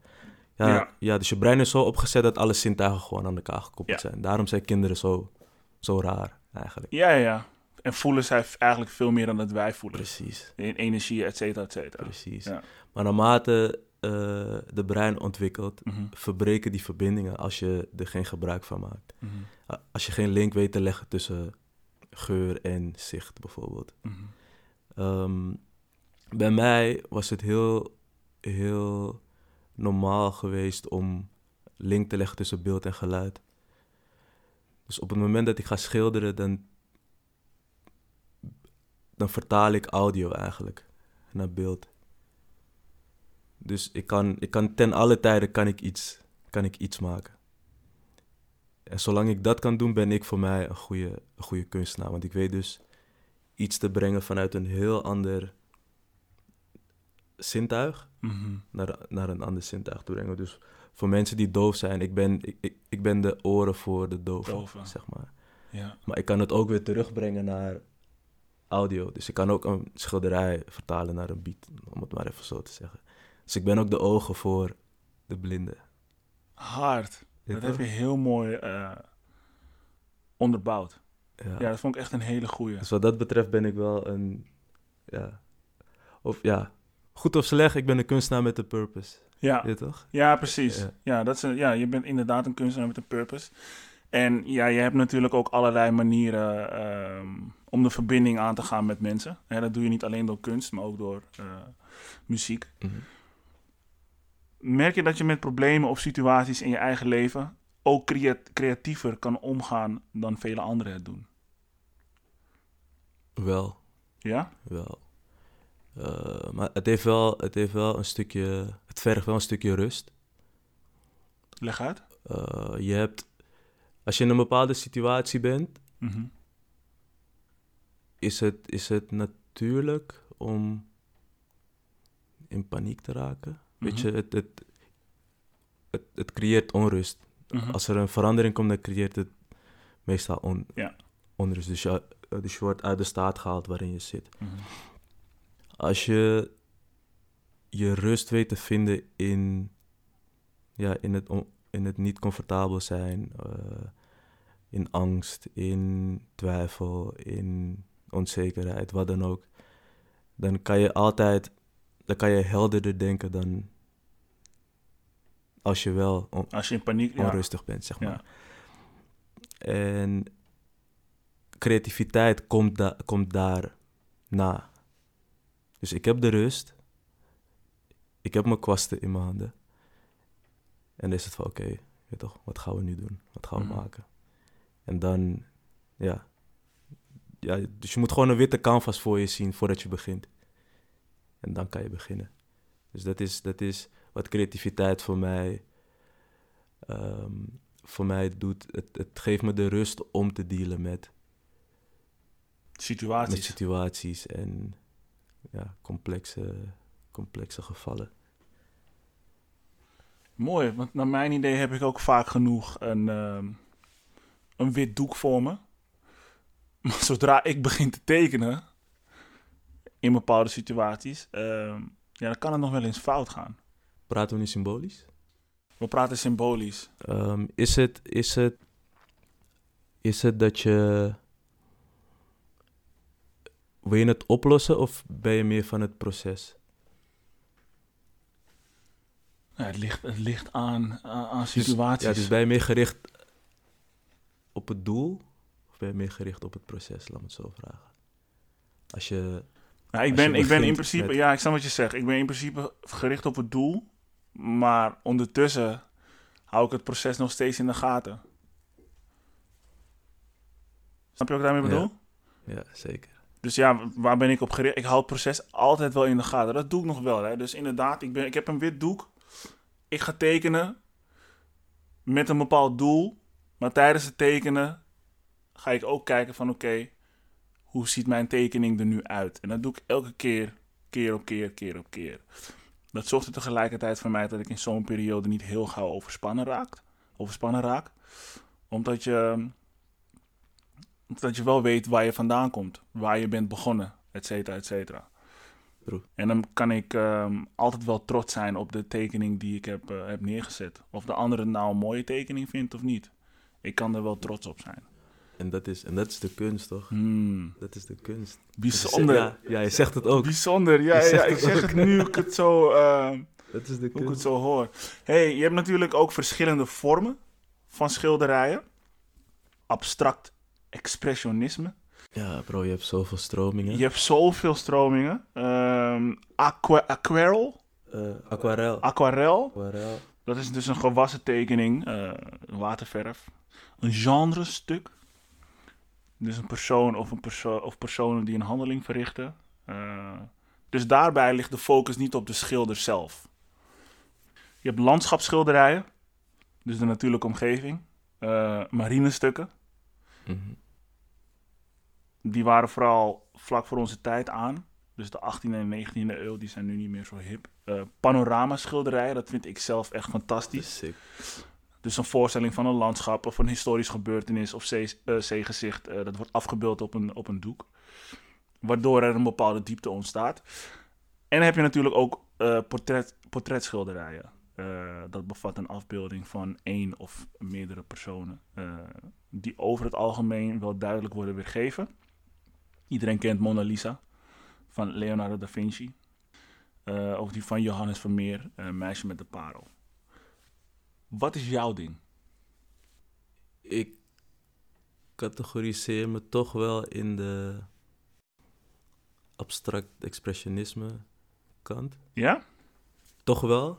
Ja, Ja. ja. dus je brein is zo opgezet dat alle zintuigen gewoon aan elkaar gekoppeld Ja. zijn. Daarom zijn kinderen zo, zo raar, eigenlijk. Ja, ja, ja. En voelen zij eigenlijk veel meer dan dat wij voelen. Precies, In energie, et cetera, et cetera. precies. Ja. Maar naarmate eh, de brein ontwikkelt, Mhm, verbreken die verbindingen als je er geen gebruik van maakt. mhm, Als je geen link weet te leggen tussen geur en zicht, bijvoorbeeld. mhm. Ehm, bij mij was het heel, heel normaal geweest om link te leggen tussen beeld en geluid. Dus op het moment dat ik ga schilderen, dan, dan vertaal ik audio eigenlijk naar beeld. Dus ik kan, ik kan ten alle tijden kan ik iets, kan ik iets maken. En zolang ik dat kan doen, ben ik voor mij een goede, een goede kunstenaar. Want ik weet dus iets te brengen vanuit een heel ander zintuig Mhm. naar, naar een ander zintuig te brengen. Dus voor mensen die doof zijn, ik ben, ik, ik, ik ben de oren voor de doven, Doven. zeg maar. Ja. Maar ik kan het ook weer terugbrengen naar audio. Dus ik kan ook een schilderij vertalen naar een beat, om het maar even zo te zeggen. Dus ik ben ook de ogen voor de blinden. Hard. Ja, Dat heb je heel mooi eh, onderbouwd. Ja. Ja, dat vond ik echt een hele goeie. Dus wat dat betreft ben ik wel een, ja, of ja, goed of slecht, ik ben een kunstenaar met een purpose. Ja, Ja, toch? ja precies. Ja. Ja. dat is een, ja, je bent inderdaad een kunstenaar met een purpose. En ja, je hebt natuurlijk ook allerlei manieren ehm, om de verbinding aan te gaan met mensen. Hè, dat doe je niet alleen door kunst, maar ook door eh, muziek. Mhm. Merk je dat je met problemen of situaties in je eigen leven ook crea- creatiever kan omgaan dan vele anderen het doen? Wel, Ja? wel. Eh, maar het heeft wel, het heeft wel een stukje, het vergt wel een stukje rust. Leg uit. Eh, je hebt, als je in een bepaalde situatie bent, Mhm. is het, is het natuurlijk om in paniek te raken. Weet Mhm. je, het, het, het, het creëert onrust. Mhm. Als er een verandering komt, dan creëert het meestal on, Ja. onrust. Dus je, dus je wordt uit de staat gehaald waarin je zit. Als je je rust weet te vinden in, ja, in, het, on- in het niet comfortabel zijn, eh, in angst, in twijfel, in onzekerheid, wat dan ook, dan kan je altijd, dan kan je helderder denken dan als je wel on- Als je in paniek... Ja. onrustig bent, zeg maar. Ja. En creativiteit komt, da komt daar na. Dus ik heb de rust. Ik heb mijn kwasten in mijn handen. En dan is het van, oké, weet toch, wat gaan we nu doen? Wat gaan we Mhm. maken? En dan, ja. ja. Dus je moet gewoon een witte canvas voor je zien voordat je begint. En dan kan je beginnen. Dus dat is, dat is wat creativiteit voor mij, ehm, voor mij doet. Het, het geeft me de rust om te dealen met, met Situaties. situaties en ja, complexe, complexe gevallen. Mooi, want naar mijn idee heb ik ook vaak genoeg een, ehm, een wit doek voor me. Maar zodra ik begin te tekenen in bepaalde situaties, ehm, ja, dan kan het nog wel eens fout gaan. Praten we nu symbolisch? We praten symbolisch. Ehm, is, het, is, het, is het dat je. Wil je het oplossen of ben je meer van het proces? Ja, het, ligt, het ligt aan, aan, aan situaties. Ja, dus ben je meer gericht op het doel of ben je meer gericht op het proces? Laat me het zo vragen. Als je. Ja, ik, ben, ik ben in principe, met- ja, ik snap wat je zegt. Ik ben in principe gericht op het doel, maar ondertussen hou ik het proces nog steeds in de gaten. Snap je wat ik daarmee Ja. bedoel? Ja, zeker. Dus ja, waar ben ik op gericht? Ik hou het proces altijd wel in de gaten. Dat doe ik nog wel. Hè? Dus inderdaad, ik, ben, ik heb een wit doek. Ik ga tekenen met een bepaald doel. Maar tijdens het tekenen ga ik ook kijken van oké, hoe ziet mijn tekening er nu uit? En dat doe ik elke keer, keer op keer, keer op keer. Dat zorgt er tegelijkertijd voor mij dat ik in zo'n periode niet heel gauw overspannen raak. Overspannen raak. Omdat je dat je wel weet waar je vandaan komt, waar je bent begonnen, et cetera, et cetera. En dan kan ik ehm, altijd wel trots zijn op de tekening die ik heb, eh, heb neergezet. Of de andere nou een mooie tekening vindt of niet. Ik kan er wel trots op zijn. En dat is, en dat is de kunst, toch? Hmm, Dat is de kunst. bijzonder. Ja, ja, je zegt het ook. Bijzonder, ja, ja, ik zeg ook. het nu ik het zo, eh, Dat is de hoe ik het kunst. zo hoor. hey, je hebt natuurlijk ook verschillende vormen van schilderijen. Abstract expressionisme. Ja, bro, je hebt zoveel stromingen. Je hebt zoveel stromingen. Ehm aqua aquarel, Eh, aquarel. aquarel. aquarel. Dat is dus een gewassen tekening, eh, waterverf. Een genrestuk. Dus een persoon of, een perso of personen die een handeling verrichten. Eh, dus daarbij ligt de focus niet op de schilder zelf. Je hebt landschapsschilderijen, dus de natuurlijke omgeving. Eh marinestukken, Mhm. die waren vooral vlak voor onze tijd aan. Dus de 18e en 19e eeuw, die zijn nu niet meer zo hip. Eh panoramaschilderijen, dat vind ik zelf echt fantastisch. Sick. Dus een voorstelling van een landschap of een historisch gebeurtenis of eh, zeegezicht, eh, dat wordt afgebeeld op een, op een doek. Waardoor er een bepaalde diepte ontstaat. En dan heb je natuurlijk ook eh, portret, portretschilderijen. Dat bevat een afbeelding van één of meerdere personen. die over het algemeen wel duidelijk worden weergegeven. Iedereen kent Mona Lisa van Leonardo da Vinci. Ook die van Johannes Vermeer, Meisje met de Parel. Wat is jouw ding? Ik categoriseer me toch wel in de abstract expressionisme kant. Ja? Toch wel.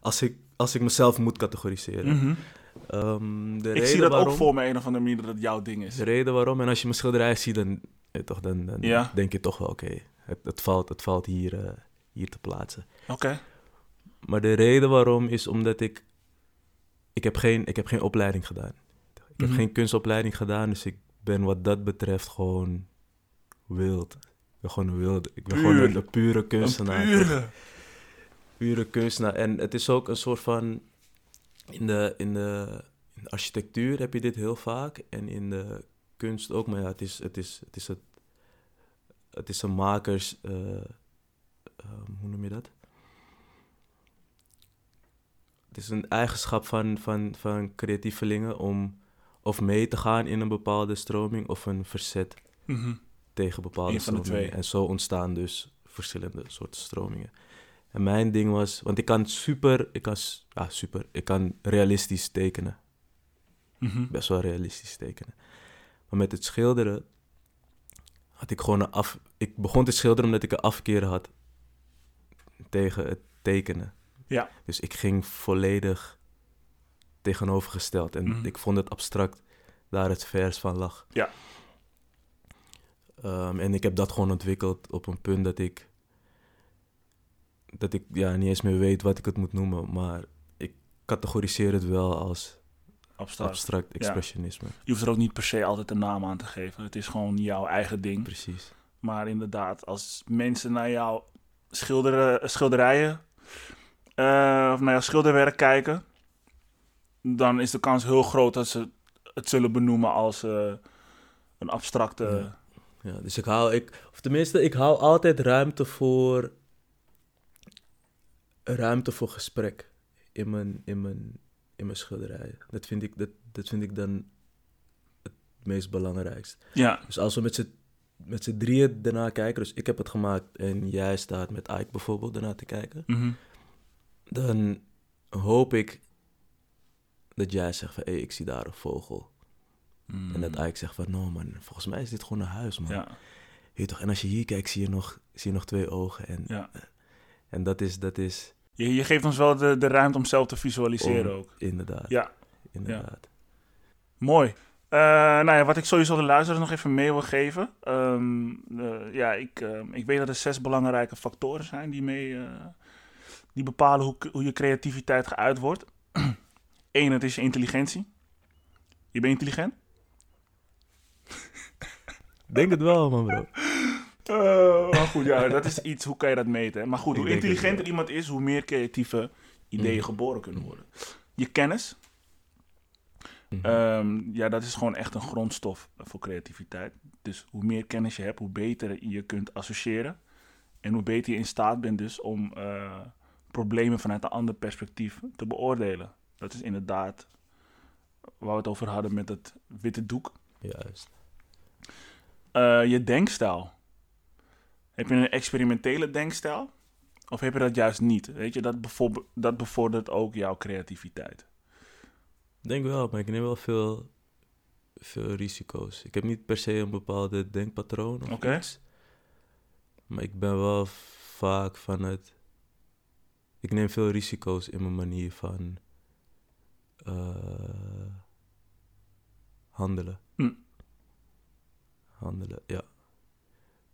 Als ik, als ik mezelf moet categoriseren. Mhm. Ehm, de Ik reden zie dat waarom, ook voor me een of andere manier dat het jouw ding is. De reden waarom, en als je mijn schilderij ziet, dan, eh, toch, dan, dan Ja. denk je toch wel, oké, het, het, valt, het valt hier, eh, hier te plaatsen. Oké. Maar de reden waarom is omdat ik... Ik heb geen, ik heb geen opleiding gedaan. Ik heb Mhm. geen kunstopleiding gedaan, dus ik ben wat dat betreft gewoon wild. Ik ben gewoon een wilde. Ik ben Puur. gewoon een, pure kunstenaar. Een pure. pure kunstenaar. En het is ook een soort van. In de, in, de, in de architectuur heb je dit heel vaak. En in de kunst ook. Maar ja, het is het, is, het, is het, het is een makers. eh, ehm, hoe noem je dat? Het is een eigenschap van, van, van creatievelingen om of mee te gaan in een bepaalde stroming of een verzet Mhm. tegen bepaalde stromingen. En zo ontstaan dus verschillende soorten stromingen. En mijn ding was, want ik kan super, ik kan, ja, super, ik kan realistisch tekenen. Mhm. Best wel realistisch tekenen. Maar met het schilderen had ik gewoon een af... Ik begon te schilderen omdat ik een afkeer had tegen het tekenen. Ja. Dus ik ging volledig tegenovergesteld. En Mhm. ik vond het abstract daar het vers van lag. Ja. Ehm, en ik heb dat gewoon ontwikkeld op een punt dat ik... Dat ik ja, niet eens meer weet wat ik het moet noemen. Maar ik categoriseer het wel als Abstract. abstract expressionisme. Je hoeft er ook niet per se altijd een naam aan te geven. Het is gewoon jouw eigen ding. Precies. Maar inderdaad, als mensen naar jouw schilderen, schilderijen eh, of naar jouw schilderwerk kijken, dan is de kans heel groot dat ze het zullen benoemen als eh, een abstracte. Ja. Ja, dus ik hou, ik, of tenminste, ik hou altijd ruimte voor, ruimte voor gesprek in mijn, in mijn, in mijn schilderijen. Dat vind ik, dat, dat vind ik dan het meest belangrijkst. Ja, Dus als we met z'n, met z'n drieën daarna kijken, dus ik heb het gemaakt en jij staat met Ike bijvoorbeeld daarna te kijken, mhm. Dan hoop ik dat jij zegt van, hé, ik zie daar een vogel. Mm. En dat Ike zegt van, no man, volgens mij is dit gewoon een huis, man. Ja, je toch? En als je hier kijkt, zie je nog, zie je nog twee ogen. En, ja. en dat is, dat is Je, je geeft ons wel de, de ruimte om zelf te visualiseren om- ook. inderdaad. Ja, inderdaad. mooi. Eh, nou ja, wat ik sowieso de luisteraars nog even mee wil geven. Ehm, eh, ja, ik, ehm, ik weet dat er zes belangrijke factoren zijn die, mee, eh, die bepalen hoe, hoe je creativiteit geuit wordt. Eén, het is je intelligentie. Je bent intelligent? Denk het wel, man, bro. Eh, maar goed, ja, dat is iets, hoe kan je dat meten? hè? Maar goed, hoe intelligenter iemand is, hoe meer creatieve ideeën Mhm. geboren kunnen worden. Je kennis, Mhm. Ehm, ja, dat is gewoon echt een grondstof voor creativiteit. Dus hoe meer kennis je hebt, hoe beter je kunt associëren. En hoe beter je in staat bent dus om eh, problemen vanuit een ander perspectief te beoordelen. Dat is inderdaad waar we het over hadden met het witte doek. Juist. Eh, je denkstijl. Heb je een experimentele denkstijl? Of heb je dat juist niet? Weet je, dat, bevorder- dat bevordert ook jouw creativiteit. Denk wel, maar ik neem wel veel, veel risico's. Ik heb niet per se een bepaalde denkpatroon of iets. Maar ik ben wel vaak van het... Ik neem veel risico's in mijn manier van... eh, handelen. Hm. Handelen, ja.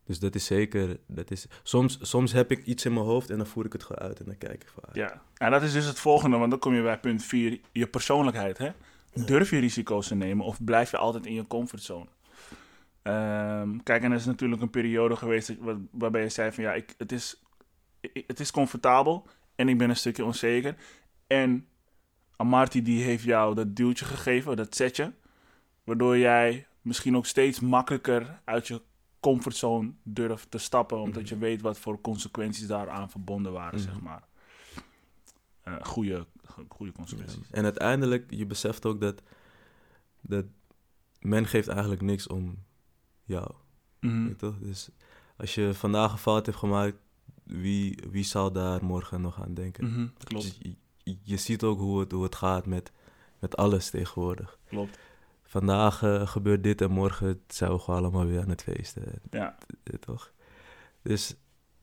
Dus dat is zeker... Dat is, soms, soms heb ik iets in mijn hoofd en dan voer ik het gewoon uit en dan kijk ik van... ah, Ja, en dat is dus het volgende, want dan kom je bij punt 4, je persoonlijkheid. Hè? Durf je risico's te nemen of blijf je altijd in je comfortzone? Ehm, kijk, en er is natuurlijk een periode geweest waar- waarbij je zei van ja, ik, het, is, het is comfortabel en ik ben een stukje onzeker. En Amarty die heeft jou dat duwtje gegeven, dat setje, waardoor jij misschien ook steeds makkelijker uit je comfortzone durft te stappen, omdat je weet wat voor consequenties daaraan verbonden waren, zeg Mhm. maar. Eh goede, goede consequenties. En uiteindelijk, je beseft ook dat, dat men geeft eigenlijk niks om jou. Mhm. Weet toch? Dus als je vandaag een fout hebt gemaakt, wie, wie zal daar morgen nog aan denken? Mhm, Klopt, je, je- je ziet ook hoe het, hoe het gaat met, met alles tegenwoordig. klopt. Vandaag eh, gebeurt dit en morgen zijn we gewoon allemaal weer aan het feesten. Ja, eh, toch? Dus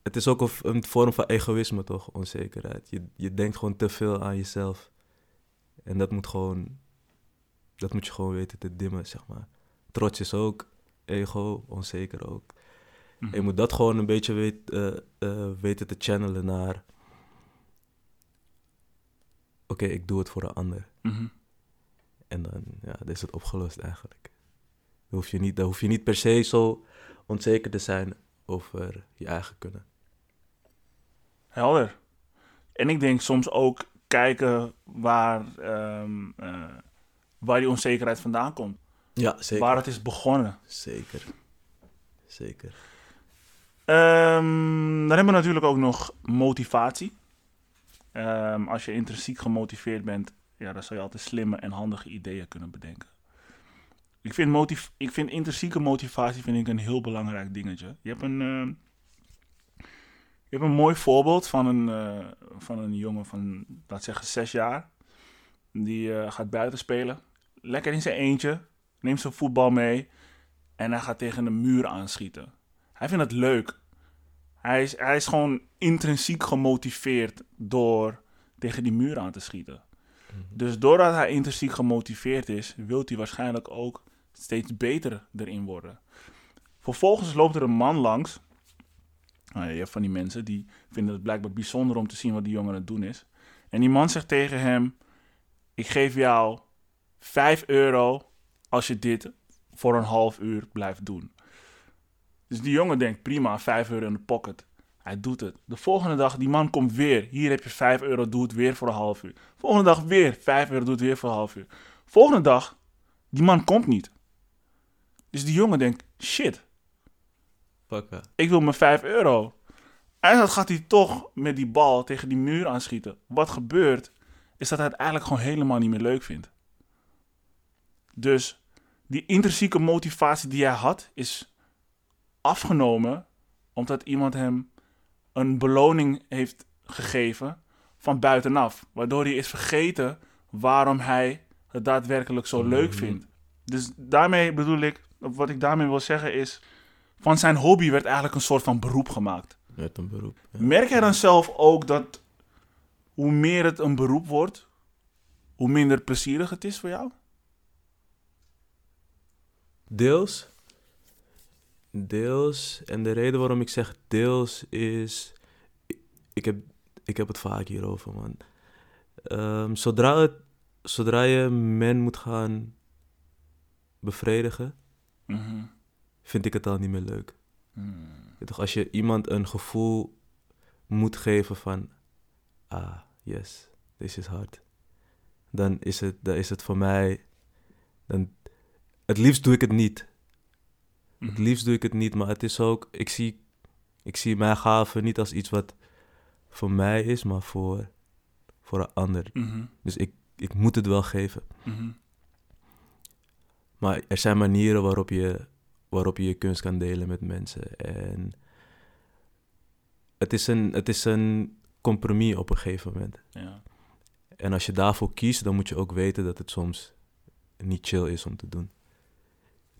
het is ook een, een vorm van egoïsme, toch? Onzekerheid. Je, je denkt gewoon te veel aan jezelf. En dat moet gewoon... Dat moet je gewoon weten te dimmen, zeg maar. Trots is ook ego, onzeker ook. Mhm. En je moet dat gewoon een beetje weet, eh, eh, weten te channelen naar... Oké, ik doe het voor een ander. Mhm. En dan, ja, dan is het opgelost eigenlijk. Dan hoef je niet, dan hoef je niet per se zo onzeker te zijn over je eigen kunnen. Helder. En ik denk soms ook kijken waar, eh, waar die onzekerheid vandaan komt. Ja, zeker. Waar het is begonnen. Zeker. Zeker. Ehm, dan hebben we natuurlijk ook nog motivatie. Ehm, als je intrinsiek gemotiveerd bent, ja, dan zal je altijd slimme en handige ideeën kunnen bedenken. Ik vind, motiv ik vind intrinsieke motivatie vind ik een heel belangrijk dingetje. Je hebt een, ehm, je hebt een mooi voorbeeld van een, eh, van een jongen van, laat zeggen, zes jaar. Die eh, gaat buiten spelen. Lekker in zijn eentje. Neemt zijn voetbal mee. En hij gaat tegen een muur aanschieten. Hij vindt het leuk. Hij is, hij is gewoon intrinsiek gemotiveerd door tegen die muur aan te schieten. Dus doordat hij intrinsiek gemotiveerd is, wil hij waarschijnlijk ook steeds beter erin worden. Vervolgens loopt er een man langs. Nou, ja, je hebt van die mensen die vinden het blijkbaar bijzonder om te zien wat die jongen aan het doen is. En die man zegt tegen hem: Ik geef jou 5 euro als je dit voor een half uur blijft doen. Dus die jongen denkt, prima, 5 euro in de pocket. Hij doet het. De volgende dag, die man komt weer. Hier heb je 5 euro, doe het weer voor een half uur. Volgende dag weer, 5 euro, doe het weer voor een half uur. Volgende dag, die man komt niet. Dus die jongen denkt, shit, Pakka. ik wil mijn 5 euro. En dan gaat hij toch met die bal tegen die muur aanschieten. Wat gebeurt, is dat hij het eigenlijk gewoon helemaal niet meer leuk vindt. Dus die intrinsieke motivatie die hij had, is afgenomen omdat iemand hem een beloning heeft gegeven van buitenaf. Waardoor hij is vergeten waarom hij het daadwerkelijk zo leuk Mhm. vindt. Dus daarmee bedoel ik, wat ik daarmee wil zeggen is, van zijn hobby werd eigenlijk een soort van beroep gemaakt. Met een beroep. ja. Merk jij dan zelf ook dat hoe meer het een beroep wordt, hoe minder plezierig het is voor jou? Deels. Deels. En de reden waarom ik zeg deels is... Ik, heb, ik heb het vaak hierover, man. Ehm, zodra, het, zodra je men moet gaan bevredigen, Mhm. vind ik het al niet meer leuk. Ja, Toch, als je iemand een gevoel moet geven van... Ah, yes, this is hard. Dan is het, dan is het voor mij... Dan, het liefst doe ik het niet. Het liefst doe ik het niet, maar het is ook... Ik zie, ik zie mijn gaven niet als iets wat voor mij is, maar voor, voor een ander. Mhm. Dus ik, ik moet het wel geven. Mhm. Maar er zijn manieren waarop je, waarop je je kunst kan delen met mensen. En het is, een, het is een compromis op een gegeven moment. Ja. En als je daarvoor kiest, dan moet je ook weten dat het soms niet chill is om te doen.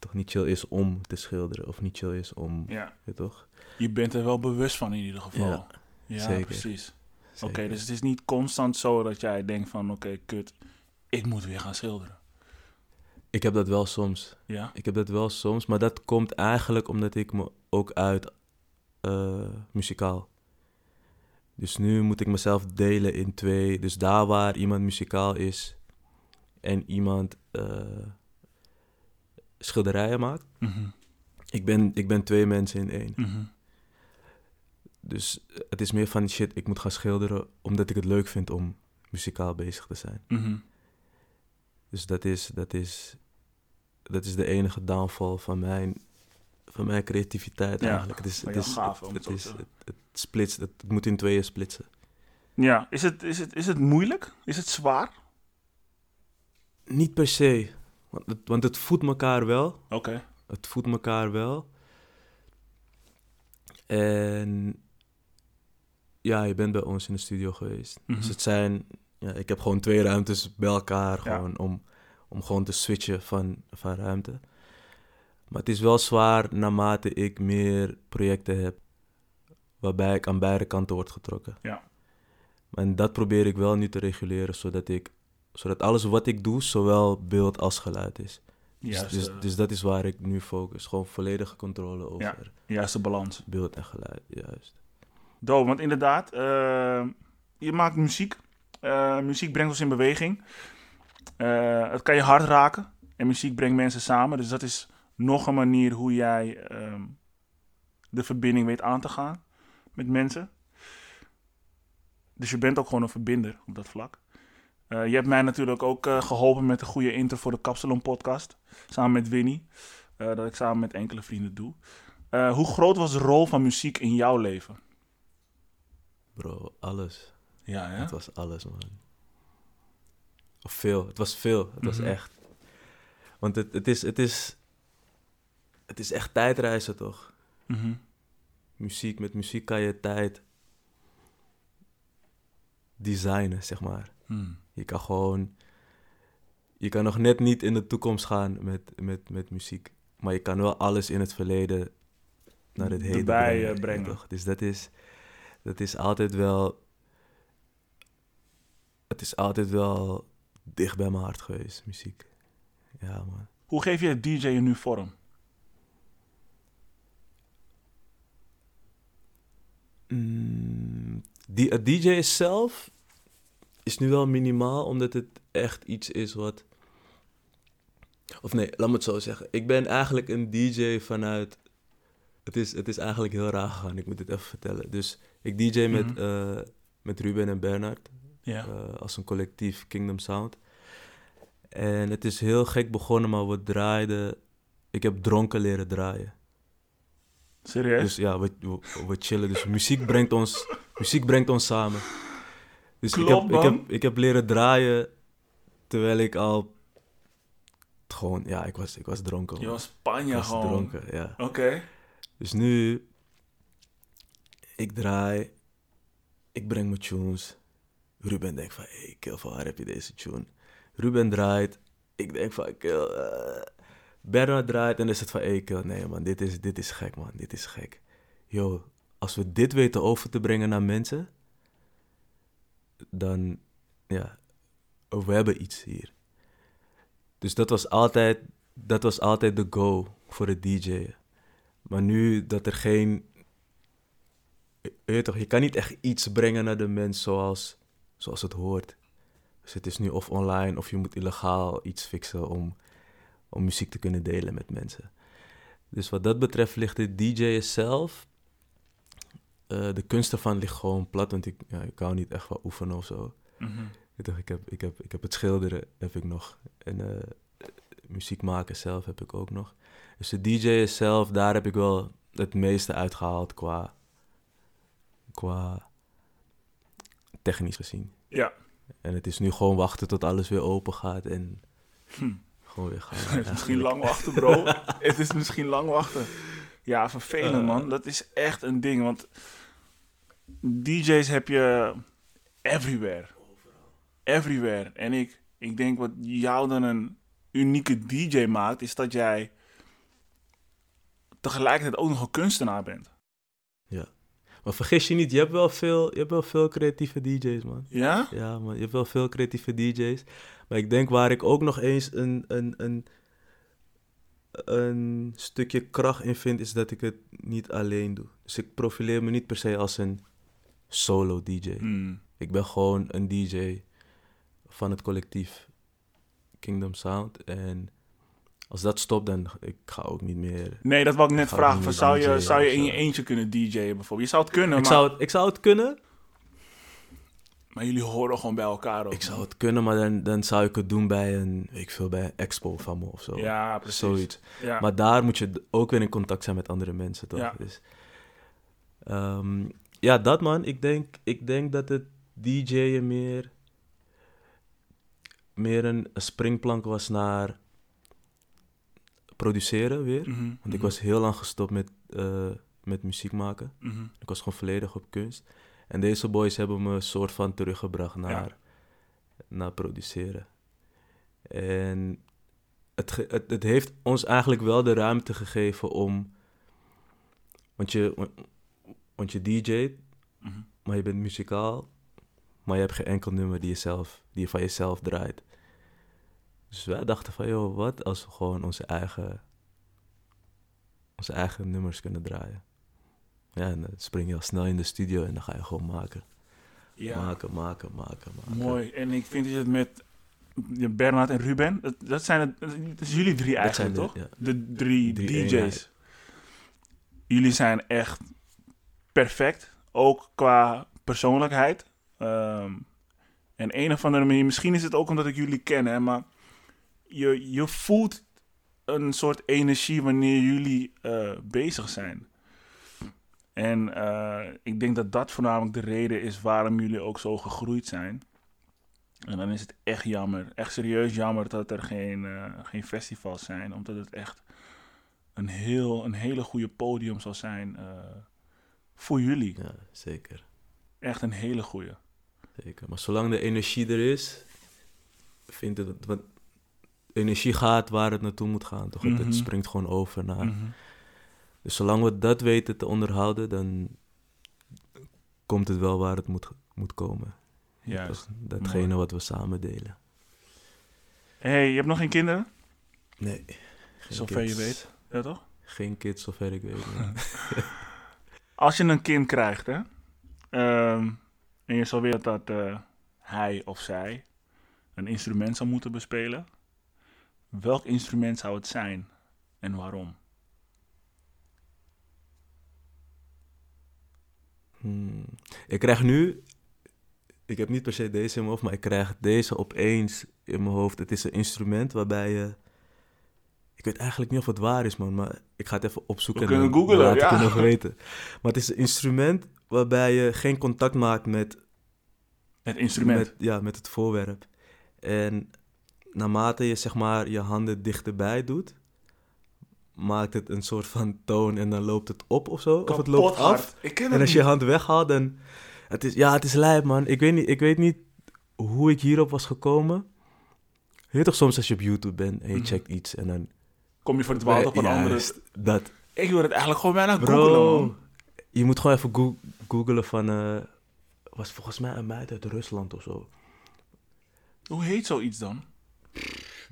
Toch niet chill is om te schilderen of niet chill is om... ja. Ja, toch? Je bent er wel bewust van in ieder geval. Ja, Ja, zeker. precies. Oké, dus het is niet constant zo dat jij denkt van oké, kut, ik moet weer gaan schilderen. Ik heb dat wel soms. Ja? Ik heb dat wel soms, maar dat komt eigenlijk omdat ik me ook uit eh, muzikaal. Dus nu moet ik mezelf delen in twee. Dus daar waar iemand muzikaal is en iemand eh, schilderijen maakt. Mhm. Ik ben, ik ben twee mensen in één. Mhm. Dus het is meer van shit, ik moet gaan schilderen omdat ik het leuk vind om muzikaal bezig te zijn. Mhm. Dus dat is, dat is, dat is de enige downfall van mijn, van mijn creativiteit Ja, eigenlijk. Het is, het, is, om het, is, het, het splitst, het, het moet in tweeën splitsen. Ja, is het, is, het, is het moeilijk? Is het zwaar? Niet per se, want het, want het voedt elkaar wel. Oké. Het voedt elkaar wel. En Ja, je bent bij ons in de studio geweest. Mhm. Dus het zijn... Ja, ik heb gewoon twee ruimtes bij elkaar Ja. gewoon om, om gewoon te switchen van, van ruimte. Maar het is wel zwaar naarmate ik meer projecten heb waarbij ik aan beide kanten word getrokken. Ja. En dat probeer ik wel nu te reguleren, zodat ik zodat alles wat ik doe, zowel beeld als geluid is. Dus, Juist, dus, eh, dus dat is waar ik nu focus. Gewoon volledige controle over Ja. juiste balans. beeld en geluid, juist. Dope, want inderdaad, eh, je maakt muziek. Eh, muziek brengt ons in beweging. Het kan je hart raken. En muziek brengt mensen samen. Dus dat is nog een manier hoe jij ehm, de verbinding weet aan te gaan met mensen. Dus je bent ook gewoon een verbinder op dat vlak. Eh, je hebt mij natuurlijk ook eh, geholpen met een goede intro voor de Kapsalon podcast. Samen met Winnie. eh, dat ik samen met enkele vrienden doe. Hoe groot was de rol van muziek in jouw leven? Bro, alles. Ja, hè? Het was alles, man. Of veel. Het was veel. Het was Mhm. echt. Want het, het, is, het, is, het is echt tijdreizen, toch? Mhm. Muziek, met muziek kan je tijd designen, zeg maar. Hmm. Je kan gewoon... Je kan nog net niet in de toekomst gaan met, met, met muziek. Maar je kan wel alles in het verleden naar het heden Erbij, brengen. eh, brengen. Toch? Dus dat is, dat is altijd wel... Het is altijd wel dicht bij mijn hart geweest, muziek. Ja, man. Hoe geef je het DJ'en nu vorm? Mm, die, het DJ zelf is nu wel minimaal, omdat het echt iets is wat. Of nee, laat me het zo zeggen. Ik ben eigenlijk een DJ vanuit. Het is, het is eigenlijk heel raar gegaan, ik moet het even vertellen. Dus ik DJ met, Mhm. eh, met Ruben en Bernard Ja. eh, als een collectief Kingdom Sound. En het is heel gek begonnen, maar we draaiden. Ik heb dronken leren draaien. Serieus? Dus ja, we, we, we chillen. Dus muziek brengt ons, muziek brengt ons samen. Dus ik, Klopt, heb, ik, man. heb, ik heb leren draaien terwijl ik al gewoon, ja, ik was, ik was dronken. je man. was ik Spanje was gewoon. dronken, ja. Oké. Dus nu, ik draai, ik breng mijn tunes. Ruben denkt van, hey, kill, van waar heb je deze tune? Ruben draait, ik denk van, kill, eh. Bernard draait en is het van, hey, kill, nee man, dit is, dit is gek man, dit is gek. Yo, als we dit weten over te brengen naar mensen, dan, ja, we hebben iets hier. Dus dat was altijd, dat was altijd de go voor het DJ'en. Maar nu dat er geen. Je, toch, je kan niet echt iets brengen naar de mens zoals, zoals het hoort. Dus het is nu of online of je moet illegaal iets fixen om, om muziek te kunnen delen met mensen. Dus wat dat betreft ligt de DJ zelf. Eh, de kunst ervan ligt gewoon plat, want ik, ja, ik hou niet echt van oefenen of zo. Mhm. Ik, dacht, ik, heb, ik, heb, ik heb het schilderen heb ik nog. En eh, muziek maken zelf heb ik ook nog. Dus de DJ zelf, daar heb ik wel het meeste uitgehaald qua, qua technisch gezien. Ja. En het is nu gewoon wachten tot alles weer open gaat en Hm. gewoon weer gaan. Het is misschien lang wachten, bro. het is misschien lang wachten. Ja, vervelend, Eh. man. Dat is echt een ding, want DJ's heb je everywhere. Everywhere. En ik, ik denk wat jou dan een unieke DJ maakt, is dat jij tegelijkertijd ook nog een kunstenaar bent. Maar vergis je niet, je hebt wel veel, je hebt wel veel creatieve DJ's, man. Ja? Ja, man, je hebt wel veel creatieve DJ's. Maar ik denk waar ik ook nog eens een, een, een, een stukje kracht in vind, is dat ik het niet alleen doe. Dus ik profileer me niet per se als een solo DJ. Hmm. Ik ben gewoon een DJ van het collectief Kingdom Sound. En als dat stopt, dan ik ga ook niet meer. Nee, dat wou ik net vragen. niet Van, zou, je, zou je in je eentje kunnen DJ'en bijvoorbeeld? Je zou het kunnen, Ik maar, zou, het, ik zou het kunnen. maar jullie horen gewoon bij elkaar ook. Ik zou het kunnen, maar dan, dan zou ik het doen bij een, ik veel, bij een expo van me of zo. Ja, precies. Zoiets. Ja. Maar daar moet je ook weer in contact zijn met andere mensen, toch? Ja. Dus, ehm, ja, dat man. Ik denk, ik denk dat het DJ'en meer, meer een springplank was naar produceren weer. Mhm, Want ik mhm, was heel lang gestopt met, eh, met muziek maken. mhm. Ik was gewoon volledig op kunst. En deze boys hebben me een soort van teruggebracht naar, Ja. naar produceren. En het, het, het heeft ons eigenlijk wel de ruimte gegeven om... Want je, want je DJ't, Mhm. maar je bent muzikaal, maar je hebt geen enkel nummer die je, zelf, die je van jezelf draait. Dus wij dachten van, joh, wat als we gewoon onze eigen, onze eigen nummers kunnen draaien. Ja, en dan spring je al snel in de studio en dan ga je gewoon maken. Ja, Maken, maken, maken, maken. mooi. En ik vind dat je het met Bernard en Ruben, dat, dat zijn het, dat is jullie drie eigenlijk, de- toch? ja. De drie, Drie DJ's. eenheid. Jullie zijn echt perfect, ook qua persoonlijkheid. Ehm, en een of andere manier, misschien is het ook omdat ik jullie ken, hè, maar je, je voelt een soort energie wanneer jullie eh, bezig zijn. En eh, ik denk dat dat voornamelijk de reden is waarom jullie ook zo gegroeid zijn. En dan is het echt jammer, echt serieus jammer dat er geen, eh, geen festivals zijn, omdat het echt een, heel, een hele goede podium zal zijn voor jullie. Ja, zeker. Echt een hele goede. Zeker. Maar zolang de energie er is, vind ik het... Want energie gaat waar het naartoe moet gaan, toch? Het- Mhm. Het springt gewoon over naar... Mhm. Dus zolang we dat weten te onderhouden, dan komt het wel waar het moet, moet komen. Juist. Toch? Datgene Mooi. wat we samen delen. hey, je hebt nog geen kinderen? Nee. geen Zover je weet. Ja, toch? Geen kids, zover ik weet. Als je een kind krijgt, hè? ehm, en je zou willen dat eh, hij of zij een instrument zou moeten bespelen. Welk instrument zou het zijn en waarom? Hmm. Ik krijg nu... Ik heb niet per se deze in mijn hoofd, maar ik krijg deze opeens in mijn hoofd. Het is een instrument waarbij je... Ik weet eigenlijk niet of het waar is, man, maar ik ga het even opzoeken. We en kunnen googlen, laat ik ja. het nog weten. Maar het is een instrument waarbij je geen contact maakt met Het instrument. Met, ja, met het voorwerp. En naarmate je zeg maar je handen dichterbij doet, maakt het een soort van toon en dan loopt het op of zo. of het loopt Kapot af. hard. Ik ken En het als je je hand weghaalt, dan... Het is, ja, het is lijp, man. Ik weet, niet, ik weet niet hoe ik hierop was gekomen. Je toch soms als je op YouTube bent en je Mhm. checkt iets en dan... Kom je voor het water op een andere... Dat. Ik wil het eigenlijk gewoon bijna Bro, googlen, je moet gewoon even goo- googlen van... eh was volgens mij een meid uit Rusland of zo. Hoe heet zoiets dan?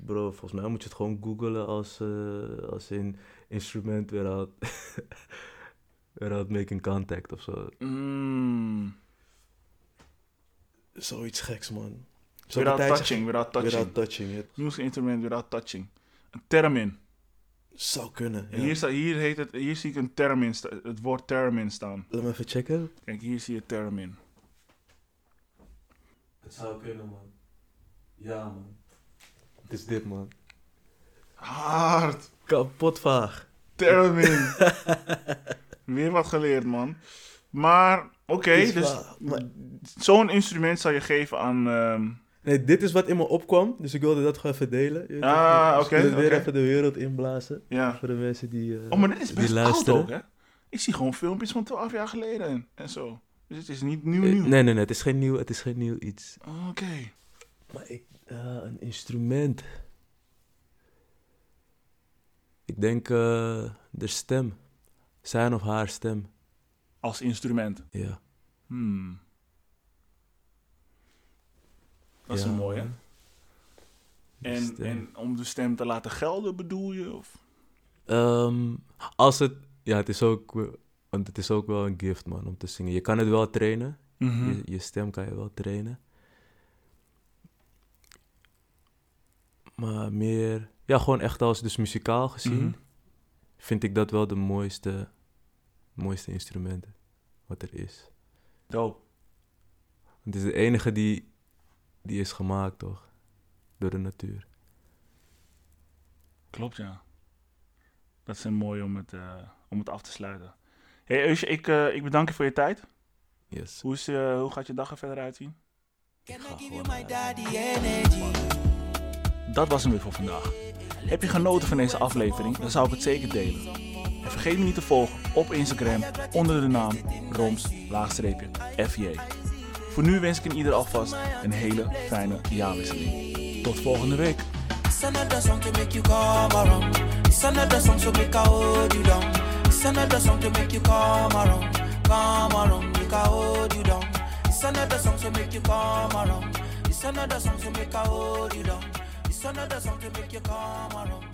Bro, volgens mij moet je het gewoon googlen als, eh, als in instrument without, without making contact of zo. Mm, Zoiets geks, man. without touching, without touching. Without touching, Music instrument without touching. Een termin. Zou kunnen. Ja. Hier, sta, hier, heet het, hier zie ik een termin sta- het woord termin staan. Laat me even checken. Kijk, hier zie je termin. Het zou kunnen, man. Ja, man. Het is dit, man. Hard. Kapot vaag. Termin. Weer wat geleerd, man. Maar, oké, dus zo'n instrument zou je geven aan... ehm, Nee, dit is wat in me opkwam, dus ik wilde dat gewoon even delen. Ah? Dus oké, ik wil weer even de wereld inblazen. ja. Voor de mensen die, eh, Oh, maar dit is die best oud ook, hè? Ik zie gewoon filmpjes van 12 jaar geleden en, en zo. Dus het is niet nieuw Eh, nieuw. Nee, nee, nee, het is geen nieuw, het is geen nieuw iets. Oké. Maar ik, eh, een instrument. Ik denk eh, de stem. Zijn of haar stem. Als instrument. Ja. Hmm. Dat is een mooie. En, en om de stem te laten gelden, bedoel je? Of? Ehm, als het, ja, het is ook, want het is ook wel een gift, man, om te zingen. Je kan het wel trainen. Mhm. Je, je stem kan je wel trainen. Maar meer, ja, gewoon echt als dus muzikaal gezien, Mhm. vind ik dat wel de mooiste, mooiste instrumenten wat er is. Dope. Het is de enige die, die is gemaakt, toch? Door de natuur. Klopt, ja. Dat is mooi om het, eh, om het af te sluiten. hey, Eusje, ik, eh, ik bedank je voor je tijd. Yes. Hoe, is, eh, hoe gaat je dag er verder uitzien? Dat was het weer voor vandaag. Heb je genoten van deze aflevering, dan zou ik het zeker delen. En vergeet me niet te volgen op Instagram onder de naam roms-fj. Voor nu wens ik in ieder alvast een hele fijne jaarwisseling. Tot volgende week. Make you come around.